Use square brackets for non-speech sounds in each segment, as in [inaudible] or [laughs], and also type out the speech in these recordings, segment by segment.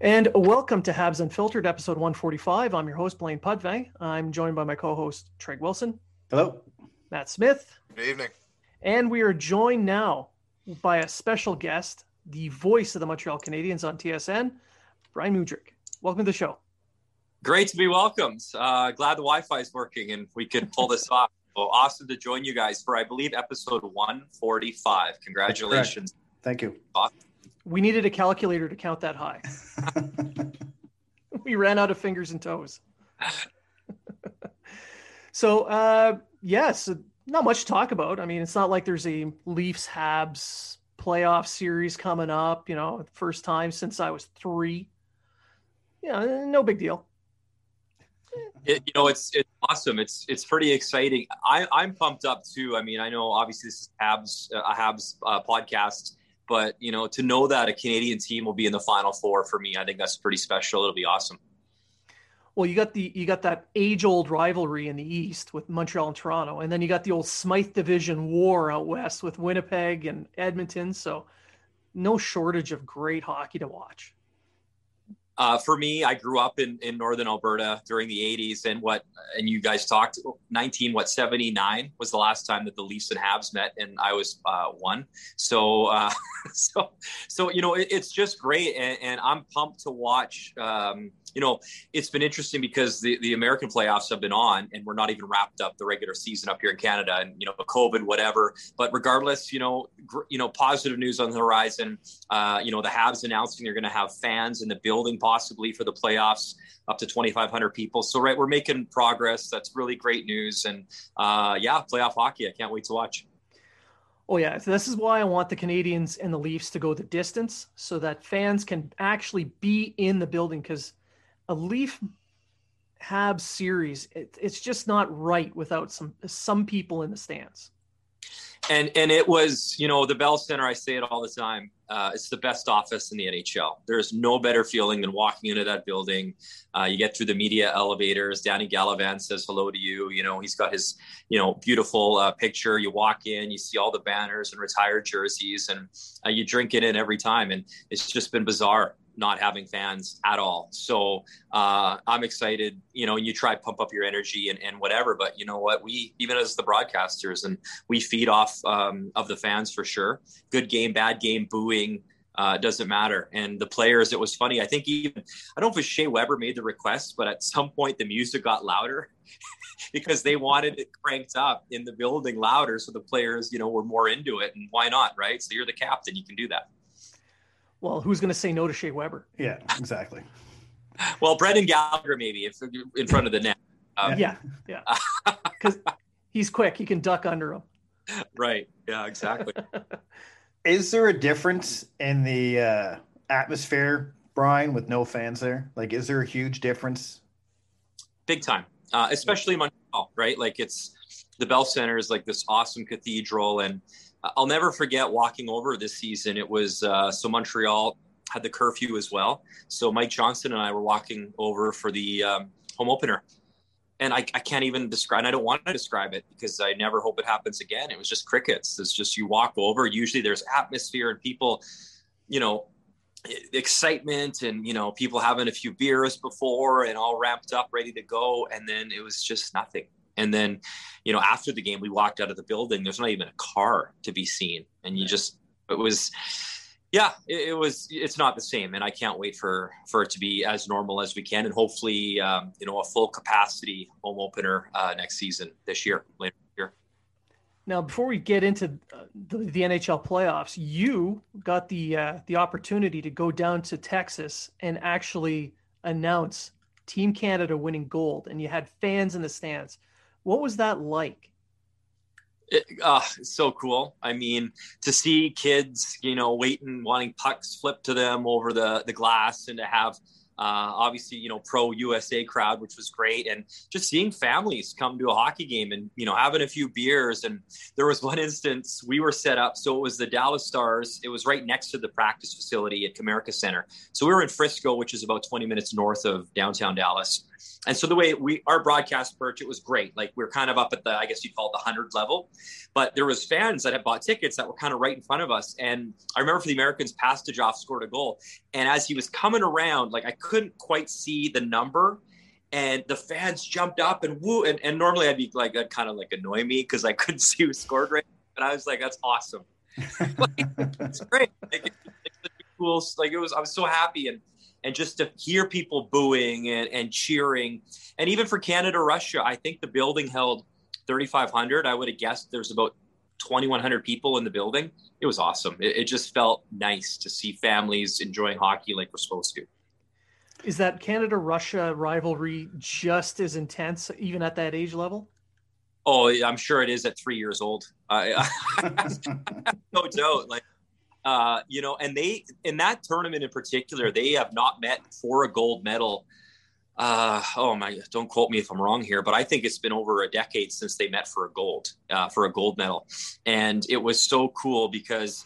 And welcome to Habs Unfiltered, episode 145. I'm your host, Blaine Pudvey. I'm joined by my co host, Treg Wilson. Hello. Matt Smith. Good evening. And we are joined now by a special guest, the voice of the Montreal Canadiens on TSN, Bryan Mudryk. Welcome to the show. Great to be welcomed. Uh, glad the Wi Fi is working and we could pull this [laughs] off. Well, awesome to join you guys for, I believe, episode 145. Congratulations. Thank you. Awesome. We needed a calculator to count that high. [laughs] we ran out of fingers and toes. [laughs] so, uh, yes, not much to talk about. I mean, it's not like there's a Leafs Habs playoff series coming up, you know, first time since I was three. Yeah, no big deal. It, you know, it's it's awesome. It's it's pretty exciting. I, I'm pumped up too. I mean, I know obviously this is Habs a Habs uh, podcast, but you know, to know that a Canadian team will be in the Final Four for me, I think that's pretty special. It'll be awesome. Well, you got the you got that age old rivalry in the East with Montreal and Toronto, and then you got the old Smythe Division war out west with Winnipeg and Edmonton. So, no shortage of great hockey to watch. Uh, for me, I grew up in, in northern Alberta during the 80s, and what and you guys talked 19 what 79 was the last time that the Leafs and Habs met, and I was uh, one. So uh, [laughs] so so you know it, it's just great, and, and, I'm pumped to watch. Um, you know, it's been interesting because the, the American playoffs have been on and we're not even wrapped up the regular season up here in Canada and, you know, COVID, whatever. But regardless, you know, gr- you know, positive news on the horizon. Uh, you know, the Habs announcing they're going to have fans in the building possibly for the playoffs up to 2,500 people. So, right, we're making progress. That's really great news. And uh, yeah, playoff hockey. I can't wait to watch. Oh yeah, so this is why I want the Canadiens and the Leafs to go the distance so that fans can actually be in the building because a Leaf Habs series, it, it's just not right without some some people in the stands. And and it was, you know, the Bell Center. I say it all the time. Uh, it's the best office in the NHL. There's no better feeling than walking into that building. Uh, you get through the media elevators. Danny Gallivan says hello to you. You know, he's got his, you know, beautiful uh, picture. You walk in, you see all the banners and retired jerseys, and uh, you drink it in every time. And it's just been bizarre not having fans at all. So uh, I'm excited. You know, and you try pump up your energy and, and whatever, but you know what? We even as the broadcasters and we feed off um, of the fans for sure. Good game, bad game, booing. Uh, doesn't matter. And the players, it was funny. I think even I don't know if Shea Weber made the request, but at some point the music got louder [laughs] because they wanted it cranked up in the building louder, so the players, you know, were more into it. And why not, right? So you're the captain, you can do that. Well, who's going to say no to Shea Weber? Yeah, exactly. well, Brendan Gallagher maybe if in front of the net. Um, yeah, yeah. [laughs] Because He's quick. He can duck under him. Right. Yeah. Exactly. [laughs] Is there a difference in the uh, atmosphere, Bryan, with no fans there? Like, is there a huge difference? Big time, uh, especially Montreal. Right. Like it's the Bell Center is like this awesome cathedral, and I'll never forget walking over this season. It was uh, so Montreal had the curfew as well. So Mike Johnson and I were walking over for the um, home opener. And I, I can't even describe, and I don't want to describe it because I never hope it happens again. It was just crickets. It's just you walk over. Usually there's atmosphere and people, you know, excitement and, you know, people having a few beers before and all ramped up, ready to go. And then it was just nothing. And then, you know, after the game, we walked out of the building. There's not even a car to be seen. And you just, it was, yeah it, it, was it's not the same. And i can't wait for for it to be as normal as we can. And hopefully um, you know a full capacity home opener uh, next season this year later year. Now before we get into uh, the, the nhl playoffs you got the uh, the opportunity to go down to texas and actually announce team canada winning gold. And you had fans in the stands what was that like it, uh, so cool. I mean, to see kids, you know, waiting, wanting pucks flipped to them over the the glass, and to have uh, obviously, you know, pro USA crowd, which was great, and just seeing families come to a hockey game and you know having a few beers. And there was one instance we were set up, so it was the Dallas Stars. It was right next to the practice facility at Comerica Center. So we were in Frisco, which is about 20 minutes north of downtown Dallas. And so the way we our broadcast perch, it was great. Like we are kind of up at the, I guess you'd call it the hundred level, but there was fans that had bought tickets that were kind of right in front of us. And I remember for the Americans, Pastujov scored a goal, and as he was coming around, like I couldn't quite see the number, and the fans jumped up and woo. And, and normally I'd be like, that kind of like annoy me because I [laughs] couldn't see who scored right. But I was like, that's awesome. [laughs] like, it's great. Like, it's cool. Like it was, I was so happy and and just to hear people booing and, and cheering. And even for Canada Russia, I think the building held 3,500. I would have guessed there's about 2,100 people in the building. It was awesome. It, it just felt nice to see families enjoying hockey like we're supposed to. Is that Canada Russia rivalry just as intense, even at that age level? Oh, I'm sure it is at three years old. I, I, [laughs] no doubt. Like uh, you know, and they in that tournament in particular, they have not met for a gold medal. Uh, oh my, don't quote me if I'm wrong here, but I think it's been over a decade since they met for a gold, uh, for a gold medal. And it was so cool because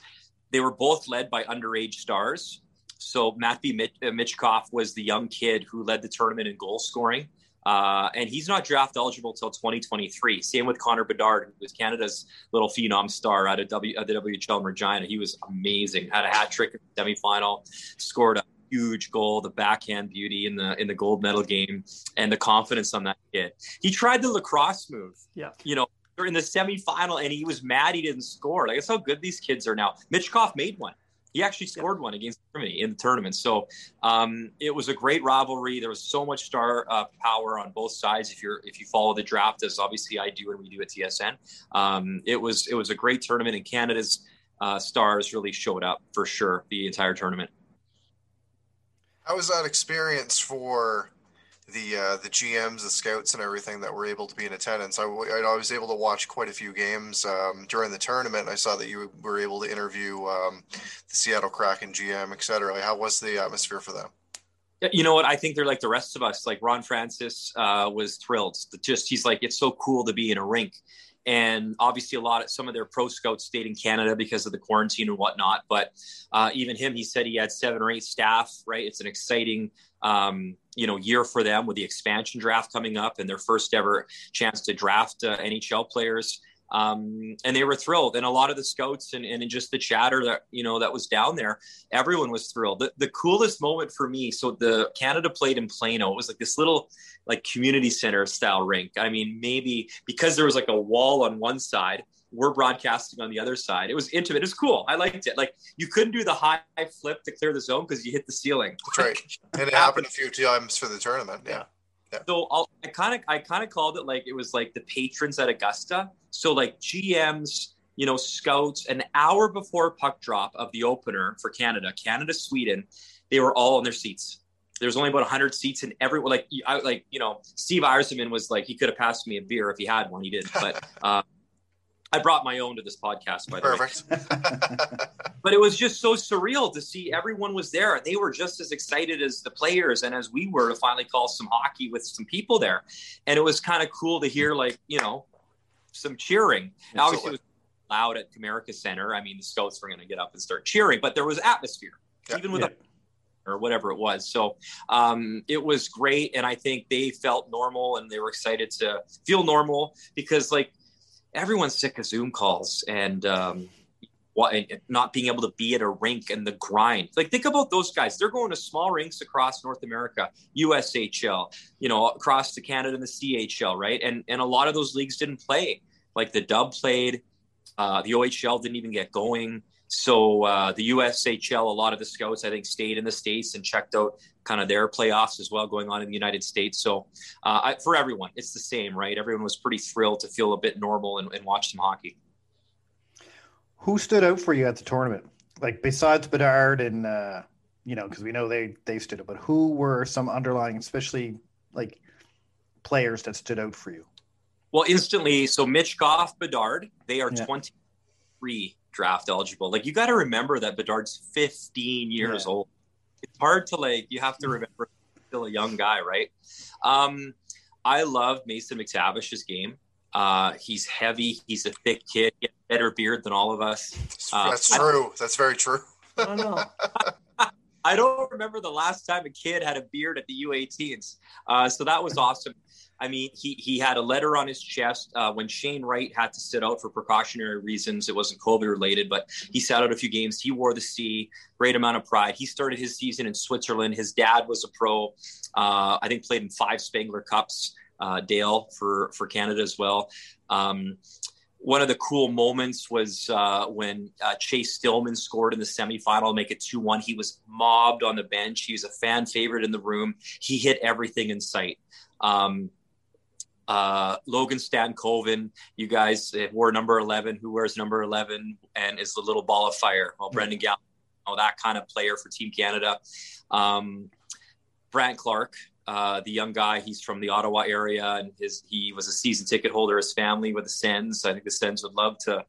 they were both led by underage stars. So Matvey Mich- uh, was the young kid who led the tournament in goal scoring. Uh, and he's not draft eligible till 2023. Same with Connor Bedard, who was Canada's little phenom star out of w, at the WHL in Regina. He was amazing. Had a hat trick in the semifinal, scored a huge goal, the backhand beauty in the in the gold medal game, and the confidence on that kid. He tried the lacrosse move. Yeah, you know, in the semifinal, and he was mad he didn't score. Like that's how good these kids are now. Michkov made one. He actually scored one against Germany in the tournament. So um, it was a great rivalry. There was so much star uh, power on both sides. If you're if you follow the draft, as obviously I do and we do at TSN, um, it was it was a great tournament, and Canada's uh, stars really showed up for sure the entire tournament. How was that experience for the uh, the GMs, the scouts, and everything that were able to be in attendance. I, was able to watch quite a few games um, during the tournament. I saw that you were able to interview um, the Seattle Kraken GM, et cetera. How was the atmosphere for them? You know what? I think they're like the rest of us. Like Ron Francis uh, was thrilled. Just he's like, it's so cool to be in a rink and obviously a lot of some of their pro scouts stayed in Canada because of the quarantine and whatnot. But uh, even him, he said he had seven or eight staff. Right, it's an exciting um, you know year for them with the expansion draft coming up and their first ever chance to draft uh, NHL players. Um, and they were thrilled. And a lot of the scouts and, and just the chatter that you know that was down there, everyone was thrilled. The, the coolest moment for me, so the Canada played in Plano. It was like this little like community center style rink. I mean, maybe because there was like a wall on one side, we're broadcasting on the other side. It was intimate. It was cool. I liked it. Like you couldn't do the high flip to clear the zone because you hit the ceiling. That's right. [laughs] And it happened a few times for the tournament. Yeah. yeah. So I'll, I kind of I kind of called it like it was like the patrons at Augusta. So like GMs, you know, scouts, an hour before puck drop of the opener for Canada, Canada Sweden, they were all in their seats there's only about 100 seats in every like I, like you know Steve Yzerman was like he could have passed me a beer if he had one he didn't but [laughs] uh, I brought my own to this podcast by the Perfect. way [laughs] but it was just so surreal to see everyone was there they were just as excited as the players and as we were to finally call some hockey with some people there and it was kind of cool to hear like you know some cheering now, obviously it was loud at Comerica Center I mean the scouts were going to get up and start cheering but there was atmosphere Yeah. even with Yeah. or whatever it was. So um, it was great, and I think they felt normal and they were excited to feel normal because like everyone's sick of Zoom calls and um, what, not being able to be at a rink and the grind. Like think about those guys; they're going to small rinks across North America, USHL, you know, across to Canada and the CHL, right? And and a lot of those leagues didn't play. Like the Dub played, uh, the OHL didn't even get going. So uh, the USHL, a lot of the scouts, I think, stayed in the states and checked out kind of their playoffs as well going on in the United States. So uh, I, for everyone, it's the same, right? Everyone was pretty thrilled to feel a bit normal and, and watch some hockey. Who stood out for you at the tournament? Like besides Bedard and uh, you know, because we know they they stood out, but who were some underlying, especially like players that stood out for you? Well, instantly, so Michkov, Bedard, they are Yeah. 23 draft eligible. Like you got to remember that Bedard's 15 years Yeah. old. It's hard to like. You have to remember he's still a young guy, right? Um, I love Mason McTavish's game. Uh, he's heavy. He's a thick kid. He has better beard than all of us. Uh, That's I- true. That's very true. I don't know. [laughs] I don't remember the last time a kid had a beard at the U18s. Uh, so that was awesome. I mean, he he had a letter on his chest uh, when Shane Wright had to sit out for precautionary reasons. It wasn't COVID related, but he sat out a few games. He wore the C, great amount of pride. He started his season in Switzerland. His dad was a pro. Uh, I think played in five Spengler Cups. Uh, Dale for for Canada as well. Um, one of the cool moments was uh, when uh, Chase Stillman scored in the semifinal, to make it 2 1. He was mobbed on the bench. He was a fan favorite in the room. He hit everything in sight. Um, uh, Logan Stankoven, you guys wore number 11. Who wears number 11 and is the little ball of fire? Well, Brendan Gall, you know, that kind of player for Team Canada. Um, Brandt Clarke, uh, the young guy. He's from the Ottawa area, and his he was a season ticket holder. His family with the Sens. I think the Sens would love to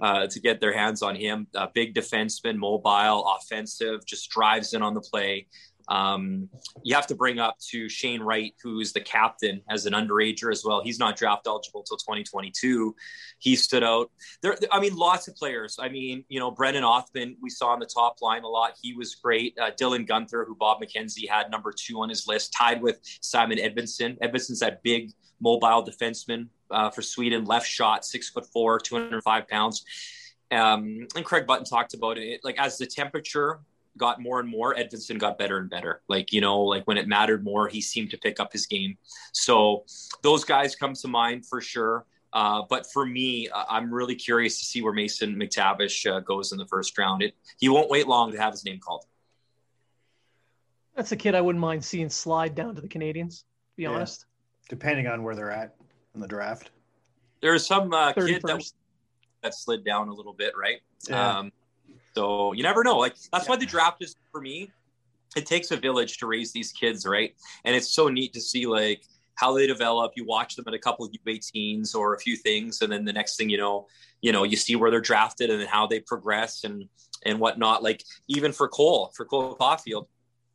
uh, to get their hands on him. Uh, big defenseman, mobile, offensive, just drives in on the play. Um, you have to bring up to Shane Wright, who's the captain as an underager as well. He's not draft eligible till 2022. He stood out. There, I mean, lots of players. I mean, you know, Brennan Othmann, we saw on the top line a lot. He was great. Uh, Dylan Guenther, who Bob McKenzie had number two on his list, tied with Simon Edvinsson. Edvinsson's that big mobile defenseman uh, for Sweden, left shot, six foot four, 205 pounds. Um, and Craig Button talked about it. Like as the temperature got more and more, Edvinsson got better and better. Like, you know, like when it mattered more, he seemed to pick up his game. So those guys come to mind for sure. Uh, but for me, uh, I'm really curious to see where Mason McTavish uh, goes in the first round. It, he won't wait long to have his name called. That's a kid I wouldn't mind seeing slide down to the Canadiens. To be Yeah. honest, Depending on where they're at in the draft. There's some uh, kid that, that slid down a little bit, right? Yeah. Um, so you never know. Like that's why the draft is for me. It takes a village to raise these kids, right? And it's so neat to see like how they develop. You watch them at a couple of U18s or a few things, and then the next thing you know, you know, you see where they're drafted and then how they progress and and whatnot. Like even for Cole, for Cole Caufield,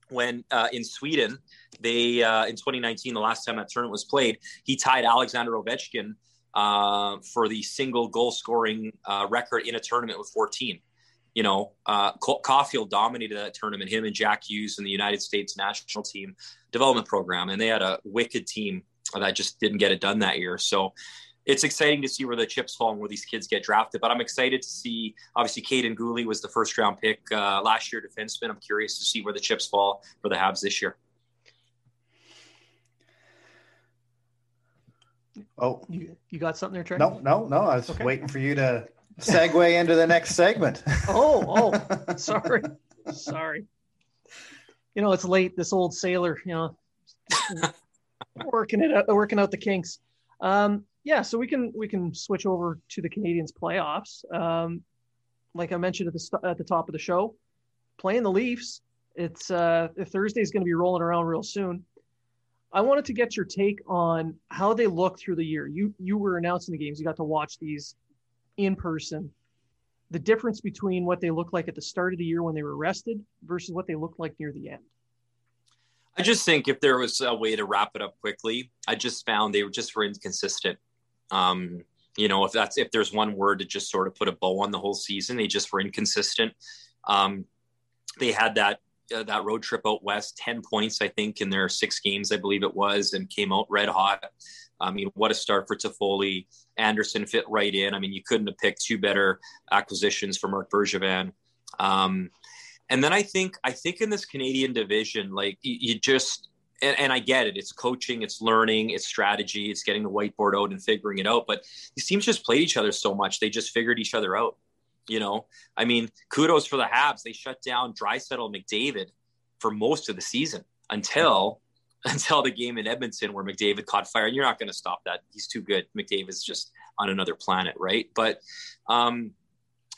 when uh, in Sweden, they uh, in 2019, the last time that tournament was played, he tied Alexander Ovechkin uh, for the single goal scoring uh, record in a tournament with 14 you know, uh, Caufield dominated that tournament. Him and Jack Hughes and the United States national team development program, and they had a wicked team that just didn't get it done that year. So it's exciting to see where the chips fall and where these kids get drafted. But I'm excited to see. Obviously, Kaiden Guhle was the first round pick uh, last year, defenseman. I'm curious to see where the chips fall for the Habs this year. Oh You you got something there, Treg? no, no, no! I was Okay. waiting for you to segue into the next segment. [laughs] Oh, oh, [laughs] sorry, sorry. You know, it's late. This old sailor, you know, [laughs] working it out, working out the kinks. Um, yeah, so we can we can switch over to the Canadiens playoffs. Um, like I mentioned at the st- at the top of the show, playing the Leafs. It's uh, Thursday is going to be rolling around real soon. I wanted to get your take on how they look through the year. You you were announcing the games. You got to watch these in person. The difference between what they look like at the start of the year when they were arrested versus what they looked like near the end. I just think if there was a way to wrap it up quickly, I just found they were just were inconsistent. Um, you know, if that's if there's one word to just sort of put a bow on the whole season, they just were inconsistent. Um, they had that uh, that road trip out west, ten points I think in their six games, I believe it was, and came out red hot. I mean, what a start for Toffoli. Anderson fit right in. I mean, you couldn't have picked two better acquisitions for Marc Bergevin. Um, and then I think I think in this Canadian division, like you, you just and, and, I get it. It's coaching, it's learning, it's strategy, it's getting the whiteboard out and figuring it out. But these teams just played each other so much; they just figured each other out. You know, I mean, kudos for the Habs. They shut down Draisaitl McDavid for most of the season until [laughs] until the game in Edmonton where McDavid caught fire. And you're not going to stop that. He's too good. McDavid's just on another planet, right? But um,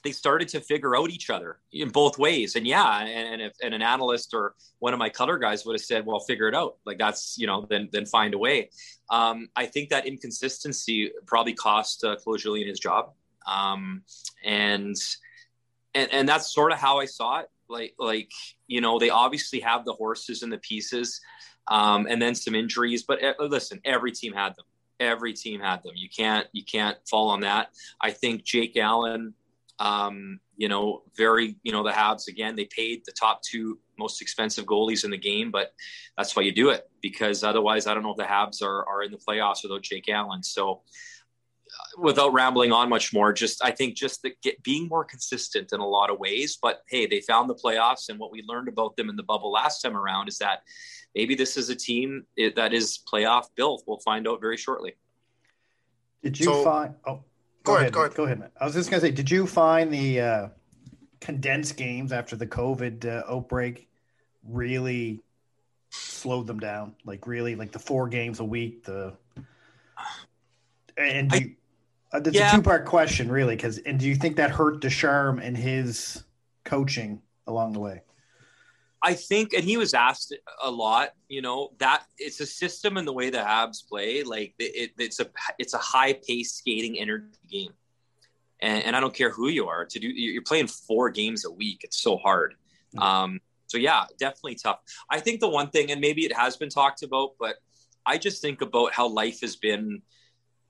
they started to figure out each other in both ways. And yeah, and, and if and an analyst or one of my color guys would have said, "Well, figure it out." Like that's you know, then then find a way. Um, I think that inconsistency probably cost uh, Claude Julien his job, um, and and and that's sort of how I saw it. Like like you know, they obviously have the horses and the pieces, um, and then some injuries. But uh, listen, every team had them every team had them. You can't you can't fall on that. I think Jake Allen um, you know, very, you know, the Habs again, they paid the top two most expensive goalies in the game, but that's why you do it because otherwise, I don't know if the Habs are, are in the playoffs without Jake Allen. So, without rambling on much more, just I think just the, get, being more consistent in a lot of ways. But hey, they found the playoffs, and what we learned about them in the bubble last time around is that maybe this is a team that is playoff built. We'll find out very shortly. Did you so, find? Oh, Go, go ahead, Go ahead. Go ahead. I was just gonna say, did you find the uh, condensed games after the COVID uh, outbreak really slowed them down? Like really, like the four games a week. The and you, I, that's yeah. a two part question, really. Because and do you think that hurt Ducharme and his coaching along the way? I think, and he was asked a lot. You know that it's a system and the way the Habs play. Like it, it's a it's a high pace skating energy game, and, and, I don't care who you are. To do you're playing four games a week. It's so hard. Mm-hmm. Um, so yeah, definitely tough. I think the one thing, and maybe it has been talked about, but I just think about how life has been.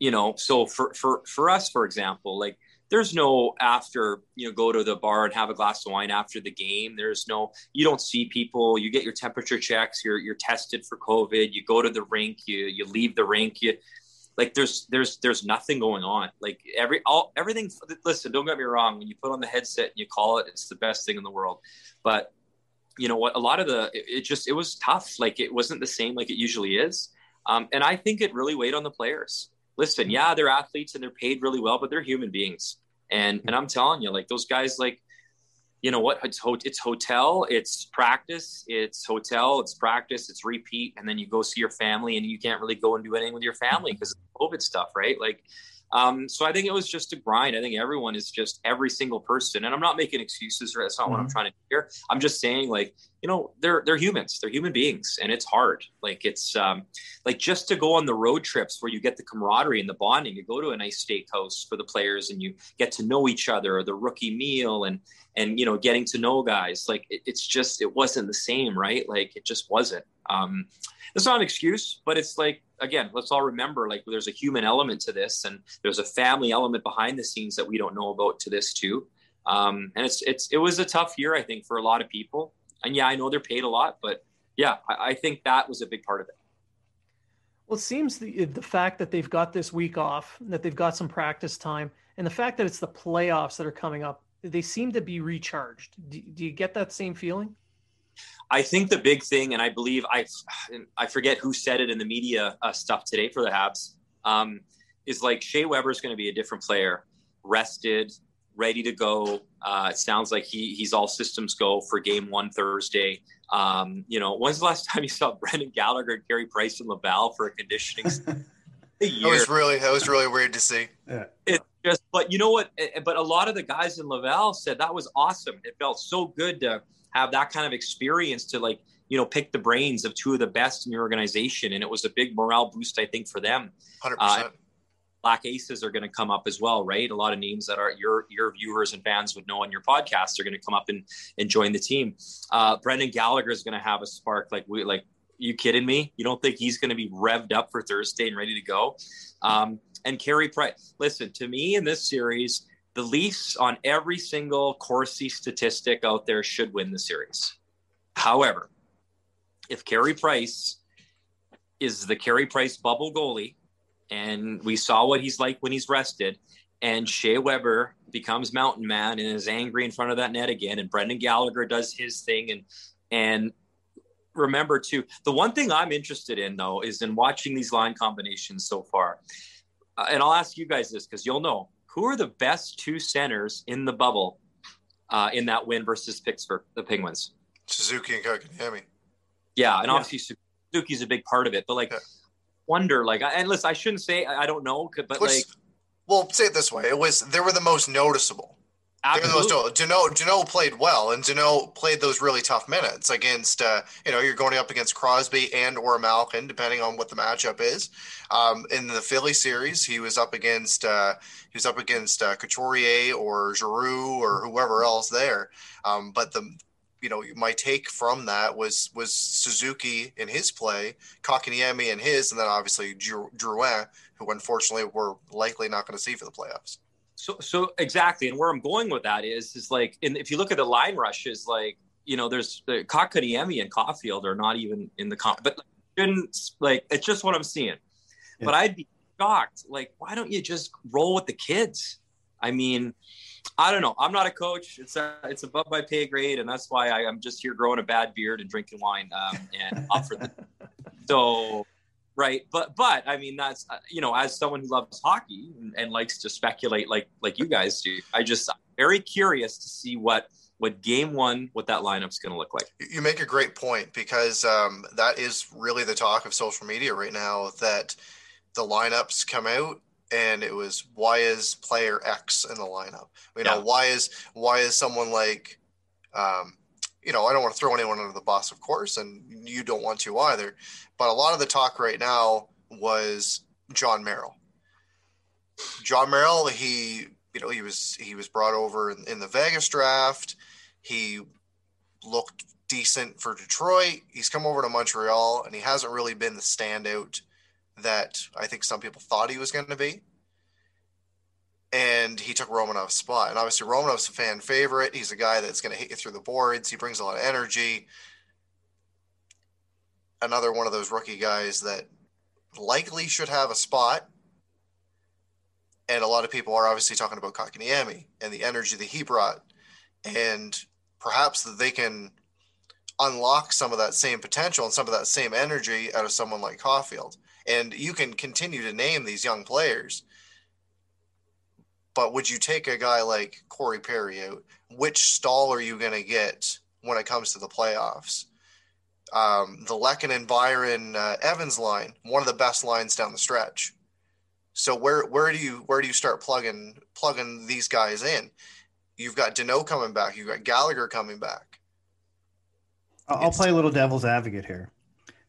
You know, so for for for us, for example, like there's no after you know go to the bar and have a glass of wine after the game. There's no you don't see people. You get your temperature checks. You're you're tested for covid. You go to the rink. You you leave the rink. You like there's there's there's nothing going on. Like every all everything listen don't get me wrong. When you put on the headset and you call it it's the best thing in the world. But you know what? A lot of the it, it just it was tough. Like it wasn't the same like it usually is. Um, and i think it really weighed on the players listen yeah they're athletes and they're paid really well but they're human beings and and I'm telling you, like those guys, like you know what? It's ho- it's hotel, it's practice, it's hotel, it's practice, it's repeat, and then you go see your family, and you can't really go and do anything with your family because of COVID stuff, right? Like um, so I think it was just a grind. I think everyone is just every single person, and I'm not making excuses. Or that's not mm-hmm. what I'm mm-hmm. trying to do here. I'm just saying, like, you know, they're they're humans, they're human beings, and it's hard. Like it's um, like just to go on the road trips where you get the camaraderie and the bonding. You go to a nice steakhouse for the players, and you get to know each other, or the rookie meal, and and you know, getting to know guys. Like it, it's just it wasn't the same, right? Like it just wasn't. Um, it's not an excuse, but it's like again, let's all remember like there's a human element to this, and there's a family element behind the scenes that we don't know about to this too. Um, and it's it's it was a tough year, I think, for a lot of people. And yeah, I know they're paid a lot, but yeah, I, I think that was a big part of it. Well, it seems the the fact that they've got this week off, that they've got some practice time, and the fact that it's the playoffs that are coming up, they seem to be recharged. Do, do you get that same feeling? I think the big thing, and I believe I, I forget who said it in the media uh, stuff today for the Habs, um, is like Shea Weber is going to be a different player, rested, ready to go. Uh, it sounds like he he's all systems go for Game One Thursday. Um, you know, when's the last [laughs] time you saw Brendan Gallagher, and Carey Price, and Laval for a conditioning? [laughs] That was really that was really weird to see. Yeah. It just but you know what eh, eh, but a lot of the guys in laval said that was awesome it felt so good to have that kind of experience to like you know pick the brains of two of the best in your organization and it was a big morale boost i think for them 100% uh, black aces are going to come up as well right a lot of names that are your your viewers and fans would know on your podcast are going to come up and and join the team uh brendan gallagher is going to have a spark like we like you kidding me you don't think he's going to be revved up for thursday and ready to go um and Carey Price. Listen, to me in this series, the Leafs on every single Corsi statistic out there should win the series. However, if Carey Price is the Carey Price bubble goalie, and we saw what he's like when he's rested, and Shea Weber becomes mountain man and is angry in front of that net again, and Brendan Gallagher does his thing, and and remember too, the one thing I'm interested in though is in watching these line combinations so far uh, and I'll ask you guys this because you'll know who are the best two centers in the bubble uh, in that win versus Pittsburgh, the Penguins. Suzuki and Kotkaniemi. Yeah, and yeah. obviously Suzuki's a big part of it, but like, yeah. Wonder like, and listen, I shouldn't say I don't know, but like, well, say it this way: it was they were the most noticeable. Absolutely. Dano, Dano played well, and Dano played those really tough minutes against, uh, you know, you're going up against Crosby and or Malkin, depending on what the matchup is. Um, in the Philly series, he was up against uh, he was up against uh, Couturier or Giroux or whoever else there. Um, but the you know, my take from that was was Suzuki in his play, Kotkaniemi in his, and then obviously Drouin, who unfortunately we're likely not going to see for the playoffs. So, so exactly, and where I'm going with that is, is like, in, if you look at the line rushes, like, you know, there's uh, the Kotkaniemi and Caufield are not even in the comp, but shouldn't like it's just what I'm seeing. Yeah. But I'd be shocked. Like, why don't you just roll with the kids? I mean, I don't know. I'm not a coach. It's a, it's above my pay grade, and that's why I, am just here growing a bad beard and drinking wine um, and [laughs] offer them. so right but but i mean that's uh, you know as someone who loves hockey and, and, likes to speculate like like you guys do i just I'm very curious to see what what game one what that lineup's going to look like you make a great point because um, that is really the talk of social media right now that the lineups come out and it was why is player x in the lineup you know yeah. why is why is someone like um, you know, I don't want to throw anyone under the bus, of course, and you don't want to either. But a lot of the talk right now was Jon Merrill. Jon Merrill, he, you know, he was he was brought over in, in the Vegas draft. He looked decent for Detroit. He's come over to Montreal, and he hasn't really been the standout that I think some people thought he was going to be and he took Romanov's spot. And obviously, Romanov's a fan favorite. He's a guy that's going to hit you through the boards. He brings a lot of energy. Another one of those rookie guys that likely should have a spot. And a lot of people are obviously talking about Kotkaniemi and the energy that he brought. And perhaps that they can unlock some of that same potential and some of that same energy out of someone like Caufield. And you can continue to name these young players but would you take a guy like Corey Perry out? Which Staal are you going to get when it comes to the playoffs? Um, the Lehkonen and Byron uh, Evans line, one of the best lines down the stretch. So where where do you where do you start plugging plugging these guys in? You've got Dano coming back. You've got Gallagher coming back. I'll it's, play a little devil's advocate here.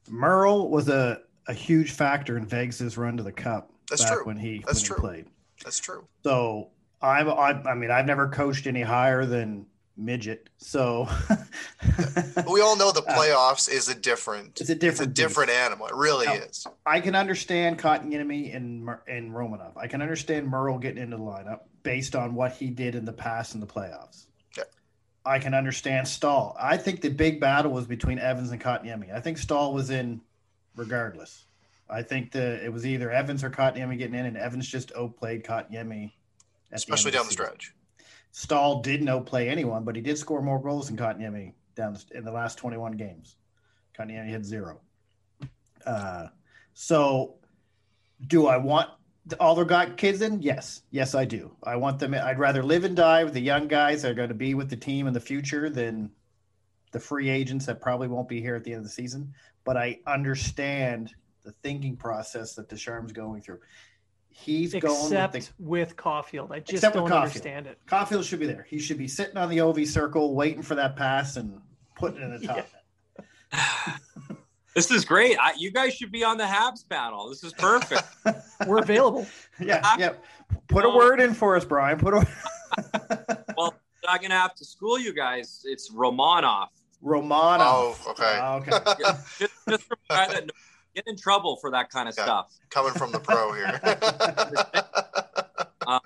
Merrill was a, a huge factor in Vegas's run to the Cup that's back true. when he that's when true. he played. That's true. So I'm, I, I mean, I've never coached any higher than midget. So [laughs] we all know the [laughs] uh, playoffs is a different. It's a different. It's a different animal. It really now, is. I can understand Kotkaniemi and and Romanov. I can understand Merrill getting into the lineup based on what he did in the past in the playoffs. I can understand Staal. I think the big battle was between Evans and Kotkaniemi. I think Staal was in regardless. I think that it was either Evans or Kotkaniemi getting in, and Evans just outplayed Kotkaniemi. Especially the down the, stretch. Staal didn't outplay anyone, but he did score more goals than Kotkaniemi down in the last 21 games. Kotkaniemi had zero. Uh, so, do I want all their got kids in? Yes, yes, I do. I want them. I'd rather live and die with the young guys that are going to be with the team in the future than the free agents that probably won't be here at the end of the season. But I understand the thinking process that Ducharme's going through. He's going Except with the with Caufield. I just don't Caufield. understand it. Caufield should be there. He should be sitting on the OV circle, waiting for that pass and putting it in the [laughs] top. [laughs] This is great. I, you guys should be on the Habs panel. This is perfect. [laughs] We're available. yeah, yeah. Put a oh. word in for us, Bryan. Put a well, I'm gonna have to school you guys. It's Romanov. Romano. Oh, okay. Oh, okay. [laughs] Yeah, just, just for a guy that get in trouble for that kind of Yeah. stuff. Coming from the pro here. [laughs] [laughs]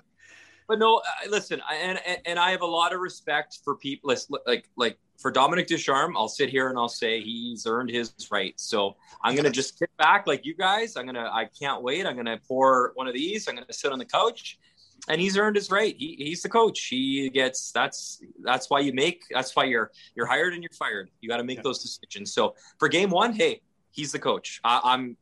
But no, uh, listen, I, and and- and I have a lot of respect for people. listen, Like like for Dominique Ducharme, I'll sit here and I'll say he's earned his right. So I'm gonna just sit back like you guys. I'm gonna I can't wait. I'm gonna pour one of these. I'm gonna sit on the couch, and he's earned his right. He, he's the coach. He gets that's that's why you make that's why you're you're hired and you're fired. You got to make Yeah. those decisions. So for game one, hey, he's the coach. I, I'm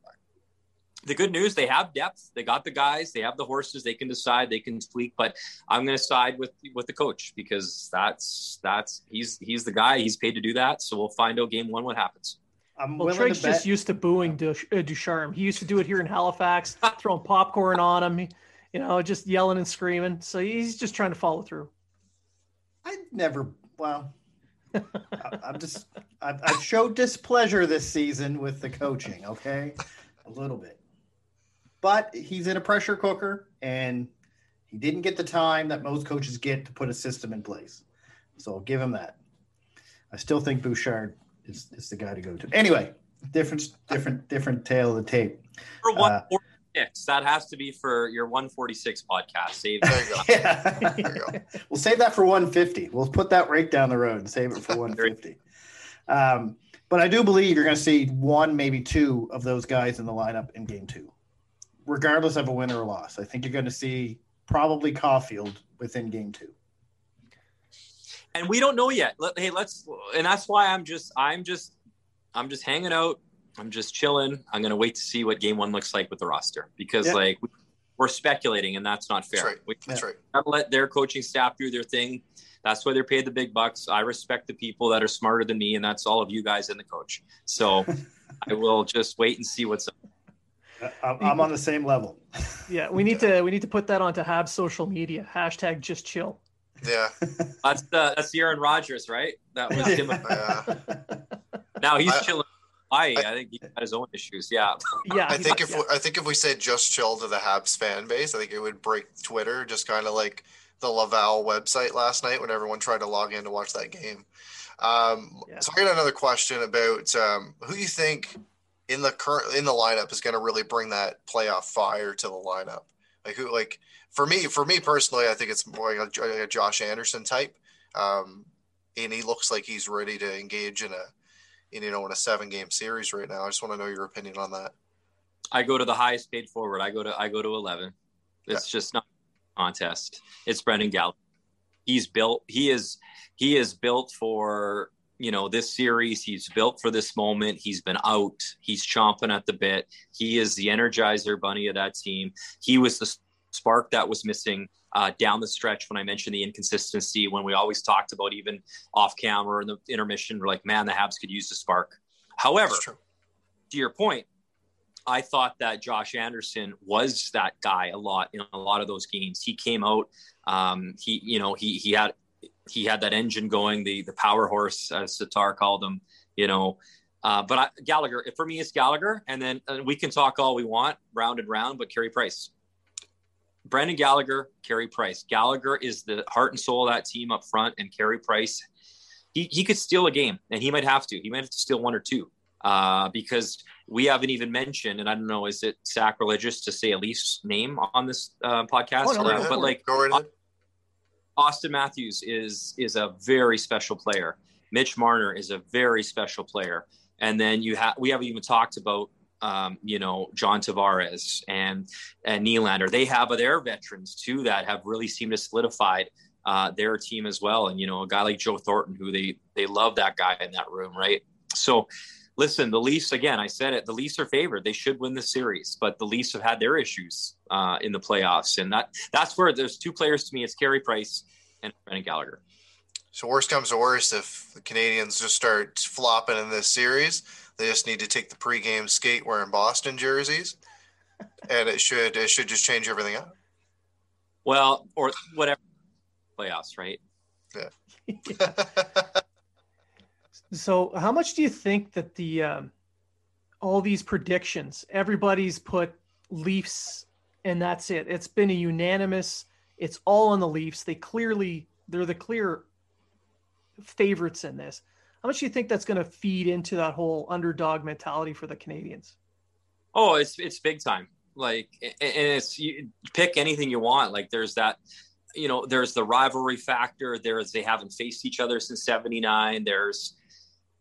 the good news they have depth they got the guys they have the horses they can decide they can tweak but i'm going to side with with the coach because that's that's he's he's the guy he's paid to do that so we'll find out game one what happens I'm Well, willing Treg's to bet. just used to booing uh, Ducharme. He used to do it here in Halifax, [laughs] throwing popcorn on him, you know, just yelling and screaming. So he's just trying to follow through. I never. Well, I, I'm just. I've, I've showed displeasure this season with the coaching. Okay, a little bit, but he's in a pressure cooker, and he didn't get the time that most coaches get to put a system in place. So I'll give him that. I still think Bouchard is, is the guy to go to. Anyway, different, different, different tale of the tape. for Uh, 146 that has to be for your 146 podcast save there you go. Yeah. There you go. we'll save that for 150. We'll put that right down the road and save it for [laughs] 150. Um, but I do believe you're going to see one, maybe two of those guys in the lineup in game two, regardless of a win or a loss. I think you're going to see probably Caufield within game two. and we don't know yet Let- hey let's and that's why i'm just i'm just i'm just hanging out i'm just chilling i'm going to wait to see what game one looks like with the roster because Yeah. like we're speculating and that's not fair That's right. We- That's right. gotta let their coaching staff do their thing. That's why they're paid the big bucks. I respect the people that are smarter than me, and that's all of you guys and the coach. So [laughs] I will just wait and see what's up. Uh, I'm, I'm on the same level. [laughs] Yeah, we need to we need to put that onto Habs social media. Hashtag just chill. Yeah. That's the that's the Aaron Rodgers, right? That was [laughs] him. Yeah. Now he's I- chilling. I, I think he had his own issues. Yeah. [laughs] Yeah, I think he's- if we, I think if we said just chill to the Habs fan base, I think it would break Twitter, just kind of like the Laval website last night when everyone tried to log in to watch that game. Um, Yeah. So I got another question about um, who you think in the current in the lineup is going to really bring that playoff fire to the lineup. Like who? Like for me, for me personally, I think it's more like a, a Josh Anderson type, um, and he looks like he's ready to engage in a in you know in a seven game series right now. I just want to know your opinion on that. I go to the highest paid forward. I go to I go to eleven. It's just not a contest. It's Brendan mm-hmm. Gallagher. He's built. He is he is built for you know this series. He's built for this moment. He's been out. He's chomping at the bit. He is the energizer bunny of that team. He was the spark that was missing uh, down the stretch when I mentioned the inconsistency. When we always talked about even off camera in the intermission, we're like, man, the Habs could use the spark. However, to your point, I thought that Josh Anderson was that guy a lot in a lot of those games. He came out, um, he you know he he had he had that engine going, the the power horse as Satar called him, you know. Uh, but I, Gallagher, for me, it's Gallagher, and then uh, we can talk all we want, round and round, but Carey Price, Brendan Gallagher, Carey Price. Gallagher is the heart and soul of that team up front, and Carey Price, he he could steal a game, and he might have to. He might have to steal one or two uh, because we haven't even mentioned, and I don't know, is it sacrilegious to say a Leafs name on this uh, podcast? Oh, no, Uh, but like right. Auston Matthews is is a very special player. Mitch Marner is a very special player, and then you have we haven't even talked about um, you know John Tavares and and Nylander. They have their veterans too that have really seemed to solidified uh, their team as well. And you know a guy like Joe Thornton, who they they love that guy in that room, right? So. Listen, the Leafs again. I said it. The Leafs are favored. They should win the series, but the Leafs have had their issues uh, in the playoffs, and that that's where there's two players to me. It's Carey Price and Brendan Gallagher. So worst comes to worst, if the Canadiens just start flopping in this series, they just need to take the pregame skate wearing Boston jerseys, and it should it should just change everything up. Well, or whatever playoffs, right? Yeah. [laughs] So, how much do you think that the um, all these predictions, everybody's put Leafs, and that's it. It's been a unanimous. It's all on the Leafs. They clearly they're the clear favorites in this. How much do you think that's going to feed into that whole underdog mentality for the Canadiens? Oh, it's it's big time. Like, and it's you pick anything you want. Like, there's that, you know, there's the rivalry factor. There's they haven't faced each other since '79. There's,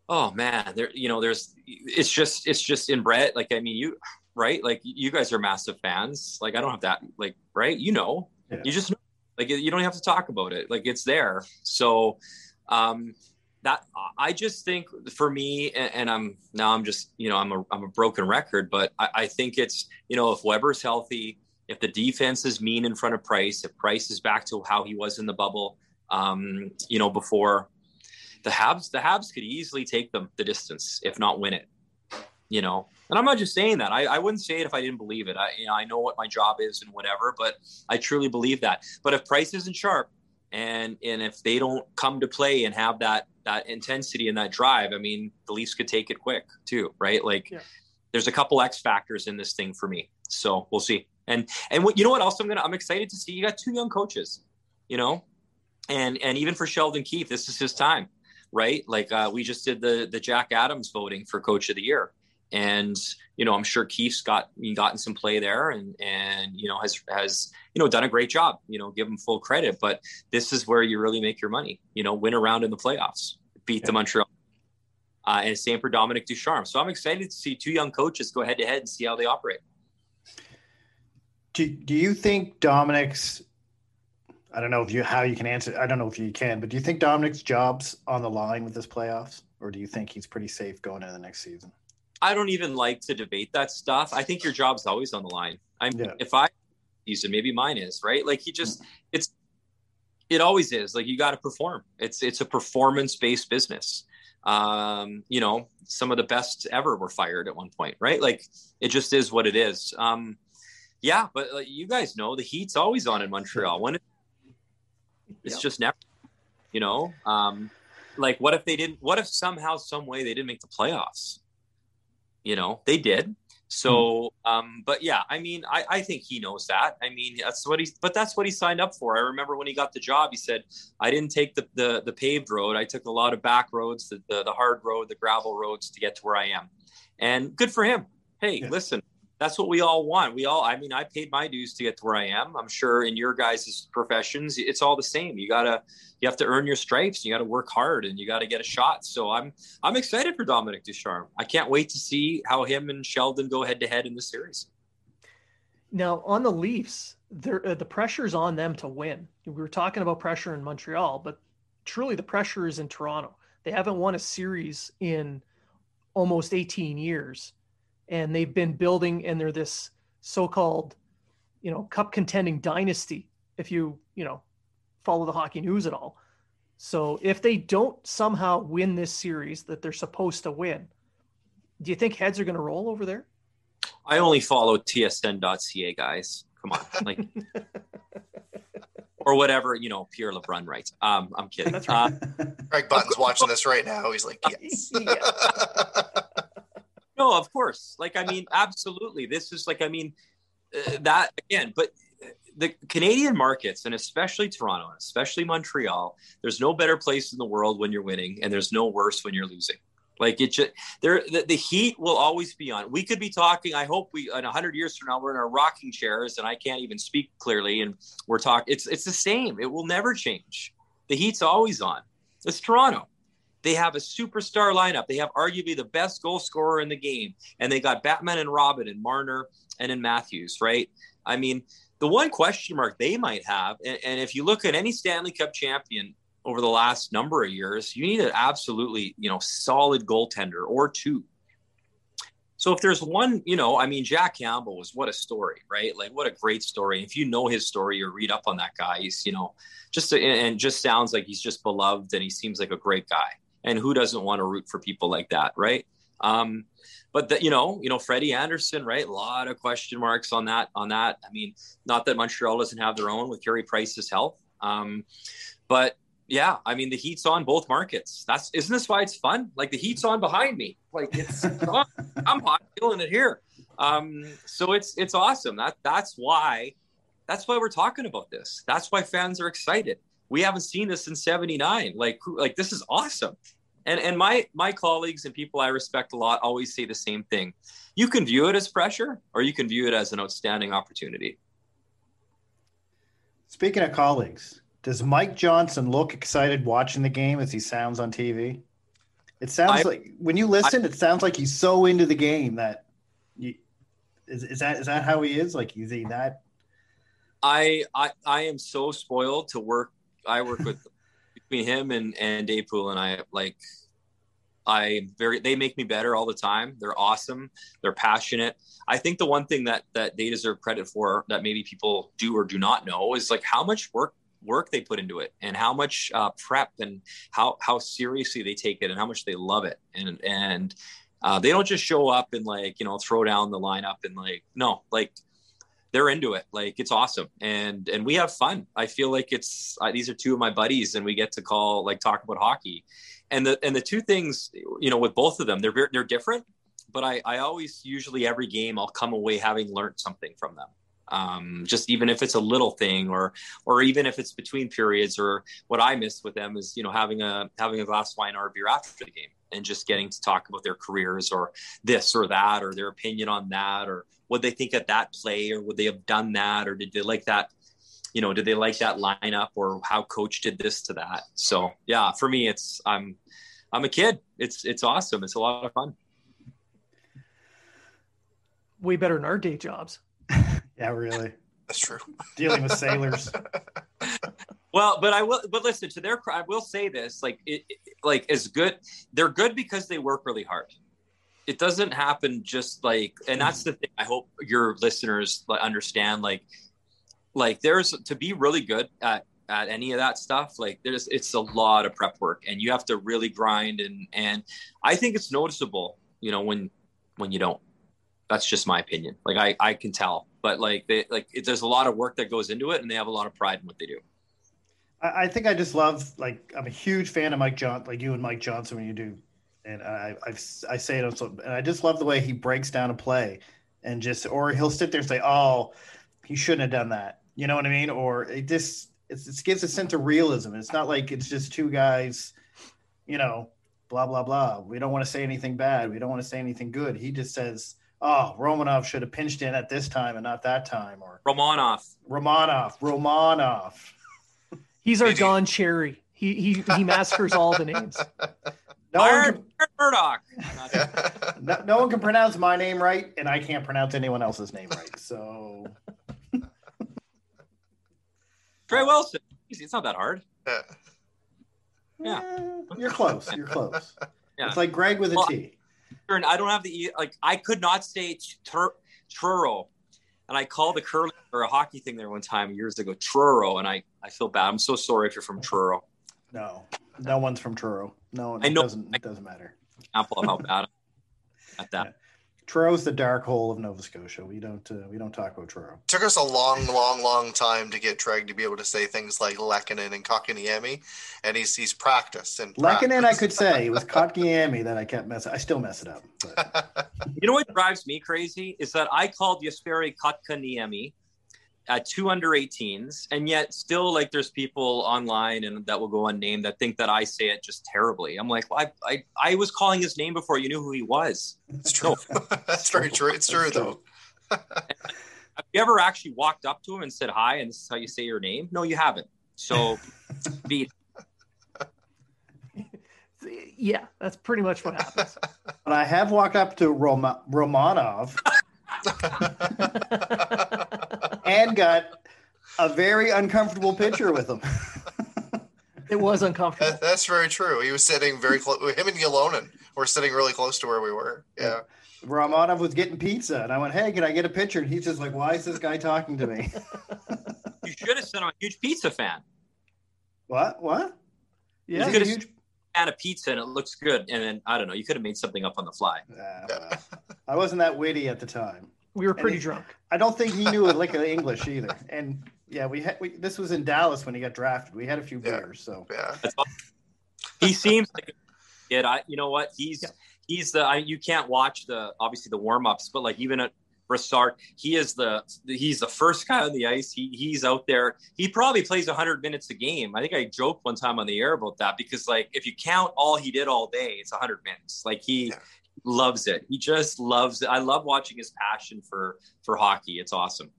oh man, there, you know, there's it's just it's just inbred. Like, I mean, you right? Like, you guys are massive fans. Like, I don't have that. Like, right? You know, Yeah. you just. Like, you don't have to talk about it. Like, it's there. So, um, that I just think for me, and, and I'm now I'm just you know I'm a I'm a broken record, but I, I think it's you know if Weber's healthy, if the defense is mean in front of Price, if Price is back to how he was in the bubble, um, you know before the Habs the Habs could easily take them the distance, if not win it. You know, and I'm not just saying that. I, I wouldn't say it if I didn't believe it. I you know I know what my job is and whatever, but I truly believe that. But if Price isn't sharp, and and if they don't come to play and have that that intensity and that drive, I mean, the Leafs could take it quick too, right? Like, Yeah. there's a couple X factors in this thing for me, so we'll see. And and what you know what else I'm gonna I'm excited to see. You got two young coaches, you know, and and even for Sheldon Keefe, this is his time, right? Like uh, we just did the the Jack Adams voting for Coach of the Year, and you know I'm sure Keefe's got gotten some play there, and and you know has has you know done a great job. You know, give him full credit, but this is where you really make your money. You know, win a round in the playoffs, beat the Montreal. Uh, and same for Dominique Ducharme. So I'm excited to see two young coaches go head to head and see how they operate. Do, do you think Dominique's? I don't know if you how you can answer. I don't know if you can, but do you think Dominique's job's on the line with this playoffs, or do you think he's pretty safe going into the next season? I don't even like to debate that stuff. I think your job's always on the line. I'm Yeah. if I season, maybe mine is right. Like he just it's it always is. Like you got to perform. It's it's a performance based business. Um, you know, some of the best ever were fired at one point, right? Like it just is what it is. Um, yeah, but like, you guys know the heat's always on in Montreal. When it, it's Yep. just never, you know. Um, like what if they didn't? What if somehow, some way they didn't make the playoffs? You know, they did. So, um, but yeah, I mean, I, I think he knows that. I mean, that's what he's, but that's what he signed up for. I remember when he got the job, he said, I didn't take the, the, the paved road. I took a lot of back roads, the, the, the hard road, the gravel roads to get to where I am. And good for him. Hey, Yeah. listen, that's what we all want. We all, I mean, I paid my dues to get to where I am. I'm sure in your guys' professions, it's all the same. You gotta, you have to earn your stripes. You got to work hard and you got to get a shot. So I'm, I'm excited for Dominique Ducharme. I can't wait to see how him and Sheldon go head to head in the series. Now, on the Leafs, uh, the pressure's on them to win. We were talking about pressure in Montreal, but truly the pressure is in Toronto. They haven't won a series in almost 18 years, and they've been building, and they're this so-called, you know, cup contending dynasty. If you you know follow the hockey news at all, so if they don't somehow win this series that they're supposed to win, do you think heads are going to roll over there? I only follow tsn.ca guys. Come on. Like, [laughs] or whatever, you know, Pierre LeBrun writes. Um, I'm kidding. That's Uh. Craig Button's watching this right now. He's like, [laughs] yes. No, of course. Like, I mean, absolutely. This is like, I mean, uh, that again, but the Canadian markets, and especially Toronto, and especially Montreal, there's no better place in the world when you're winning, and there's no worse when you're losing. Like it just there, the, the heat will always be on. We could be talking. I hope we in hundred years from now we're in our rocking chairs, and I can't even speak clearly, and we're talking. It's it's the same. It will never change. The heat's always on. It's Toronto. They have a superstar lineup. They have arguably the best goal scorer in the game, and they got Batman and Robin and Marner and in Matthews. Right? I mean, the one question mark they might have, and, and if you look at any Stanley Cup champion over the last number of years, you need an absolutely, you know, solid goaltender or two. So if there's one, you know, I mean, Jack Campbell was what a story, right? Like what a great story. If you know his story or read up on that guy, he's, you know, just and just sounds like he's just beloved and he seems like a great guy. And who doesn't want to root for people like that, right? Um, but the, you know, you know, Freddie Andersen, right? A lot of question marks on that. On that, I mean, not that Montreal doesn't have their own with Carey Price's health, um, but yeah, I mean, the heat's on both markets. That's isn't this why it's fun? Like the heat's on behind me. Like it's [laughs] on. I'm hot, feeling it here. Um, so it's it's awesome. That that's why that's why we're talking about this. That's why fans are excited. We haven't seen this in '79. Like like this is awesome and and my my colleagues and people I respect a lot always say the same thing. You can view it as pressure, or you can view it as an outstanding opportunity. Speaking of colleagues, does Mike Johnson look excited watching the game as he sounds on TV? It sounds I, like when you listen, I, it sounds like he's so into the game that you, is, is that is that how he is? Like is he that? I I I am so spoiled to work. I work with between him and and Dave and I like I very they make me better all the time. They're awesome. They're passionate. I think the one thing that that they deserve credit for that maybe people do or do not know is like how much work work they put into it and how much uh, prep and how how seriously they take it and how much they love it and and uh, they don't just show up and like you know throw down the lineup and like no like they're into it. Like it's awesome, and and we have fun. I feel like it's uh, these are two of my buddies, and we get to call like talk about hockey, and the and the two things you know with both of them, they're they're different, but I I always usually every game I'll come away having learned something from them. Um, just even if it's a little thing, or or even if it's between periods, or what I miss with them is you know having a having a glass of wine or beer after the game and just getting to talk about their careers or this or that or their opinion on that or what they think of that play or would they have done that or did they like that you know did they like that lineup or how coach did this to that. So yeah for me it's i'm i'm a kid. It's it's awesome. It's a lot of fun. Way better than our day jobs yeah really. That's true. Dealing with sailors. [laughs] Well but i will but listen to their i will say this like it, like as good they're good because they work really hard. It doesn't happen just like and that's the thing i hope your listeners understand like like there's to be really good at at any of that stuff like there's it's a lot of prep work and you have to really grind and and i think it's noticeable you know when when you don't. That's just my opinion. Like i i can tell but like they like it, there's a lot of work that goes into it and they have a lot of pride in what they do I, I think i just love like i'm a huge fan of mike john like you and mike johnson when you do and I I've, i say it also, and I just love the way he breaks down a play, and just or he'll sit there and say, "Oh, he shouldn't have done that," you know what I mean? Or it just it gives a sense of realism. It's not like it's just two guys, you know, blah blah blah. We don't want to say anything bad. We don't want to say anything good. He just says, "Oh, Romanov should have pinched in at this time and not that time," or Romanov, Romanov, Romanov. [laughs] He's our Don Cherry. He he he massacres all the names. [laughs] No Iron, Murdoch. [laughs] no, no one can pronounce my name right, and I can't pronounce anyone else's name right. So, Treg Wilson. It's not that hard. Yeah, eh, you're close. You're close. Yeah. It's like Greg with a well, T. I don't have the like. I could not say Truro, and I called the curling or a hockey thing there one time years ago. Truro, and I I feel bad. I'm so sorry if you're from Truro. No, no one's from Truro. No, it I know. Doesn't, it doesn't matter. Apple how bad at that. Yeah. Truro's the dark hole of Nova Scotia. We don't uh, we don't talk about Truro. Took us a long, long, long time to get Treg to be able to say things like Lehkonen and Kotkaniemi, and he's he's practiced and Lehkonen. I could say it was Kotkaniemi that I kept messing. I still mess it up. [laughs] you know what drives me crazy is that I called Jesperi Kotkaniemi at two under 18s and yet still like there's people online and that will go unnamed that think that i say it just terribly. I'm like well, I, I i was calling his name before you knew who he was. It's true. [laughs] That's very true. It's true though. [laughs] Have you ever actually walked up to him and said hi and this is how you say your name? No you haven't. So [laughs] be yeah that's pretty much what happens. But i have walked up to Rom- romanov and got a very uncomfortable picture with him. [laughs] it was uncomfortable. That, that's very true. He was sitting very close. Him and Ylonen were sitting really close to where we were. Yeah. Romanov was getting pizza, and I went, "Hey, can I get a picture?" And he's just like, "Why is this guy talking to me?" [laughs] you should have said I'm a huge pizza fan. What? What? Yeah, huge... pan of pizza and it looks good, and then I don't know, you could have made something up on the fly. Uh, well, I wasn't that witty at the time. We were pretty he- drunk. I don't think he knew a lick of English either. And yeah, we had we, this was in Dallas when he got drafted. We had a few Yeah. beers, so Yeah. That's. He seems like a kid. I, you know what? He's Yeah. he's the. I, you can't watch the obviously the warm ups, but like even at Brossard, he is the he's the first guy on the ice. He he's out there. He probably plays 100 minutes a game. I think I joked one time on the air about that because like if you count all he did all day, it's 100 minutes. Like he Yeah. Loves it. He just loves it. I love watching his passion for for hockey. It's awesome.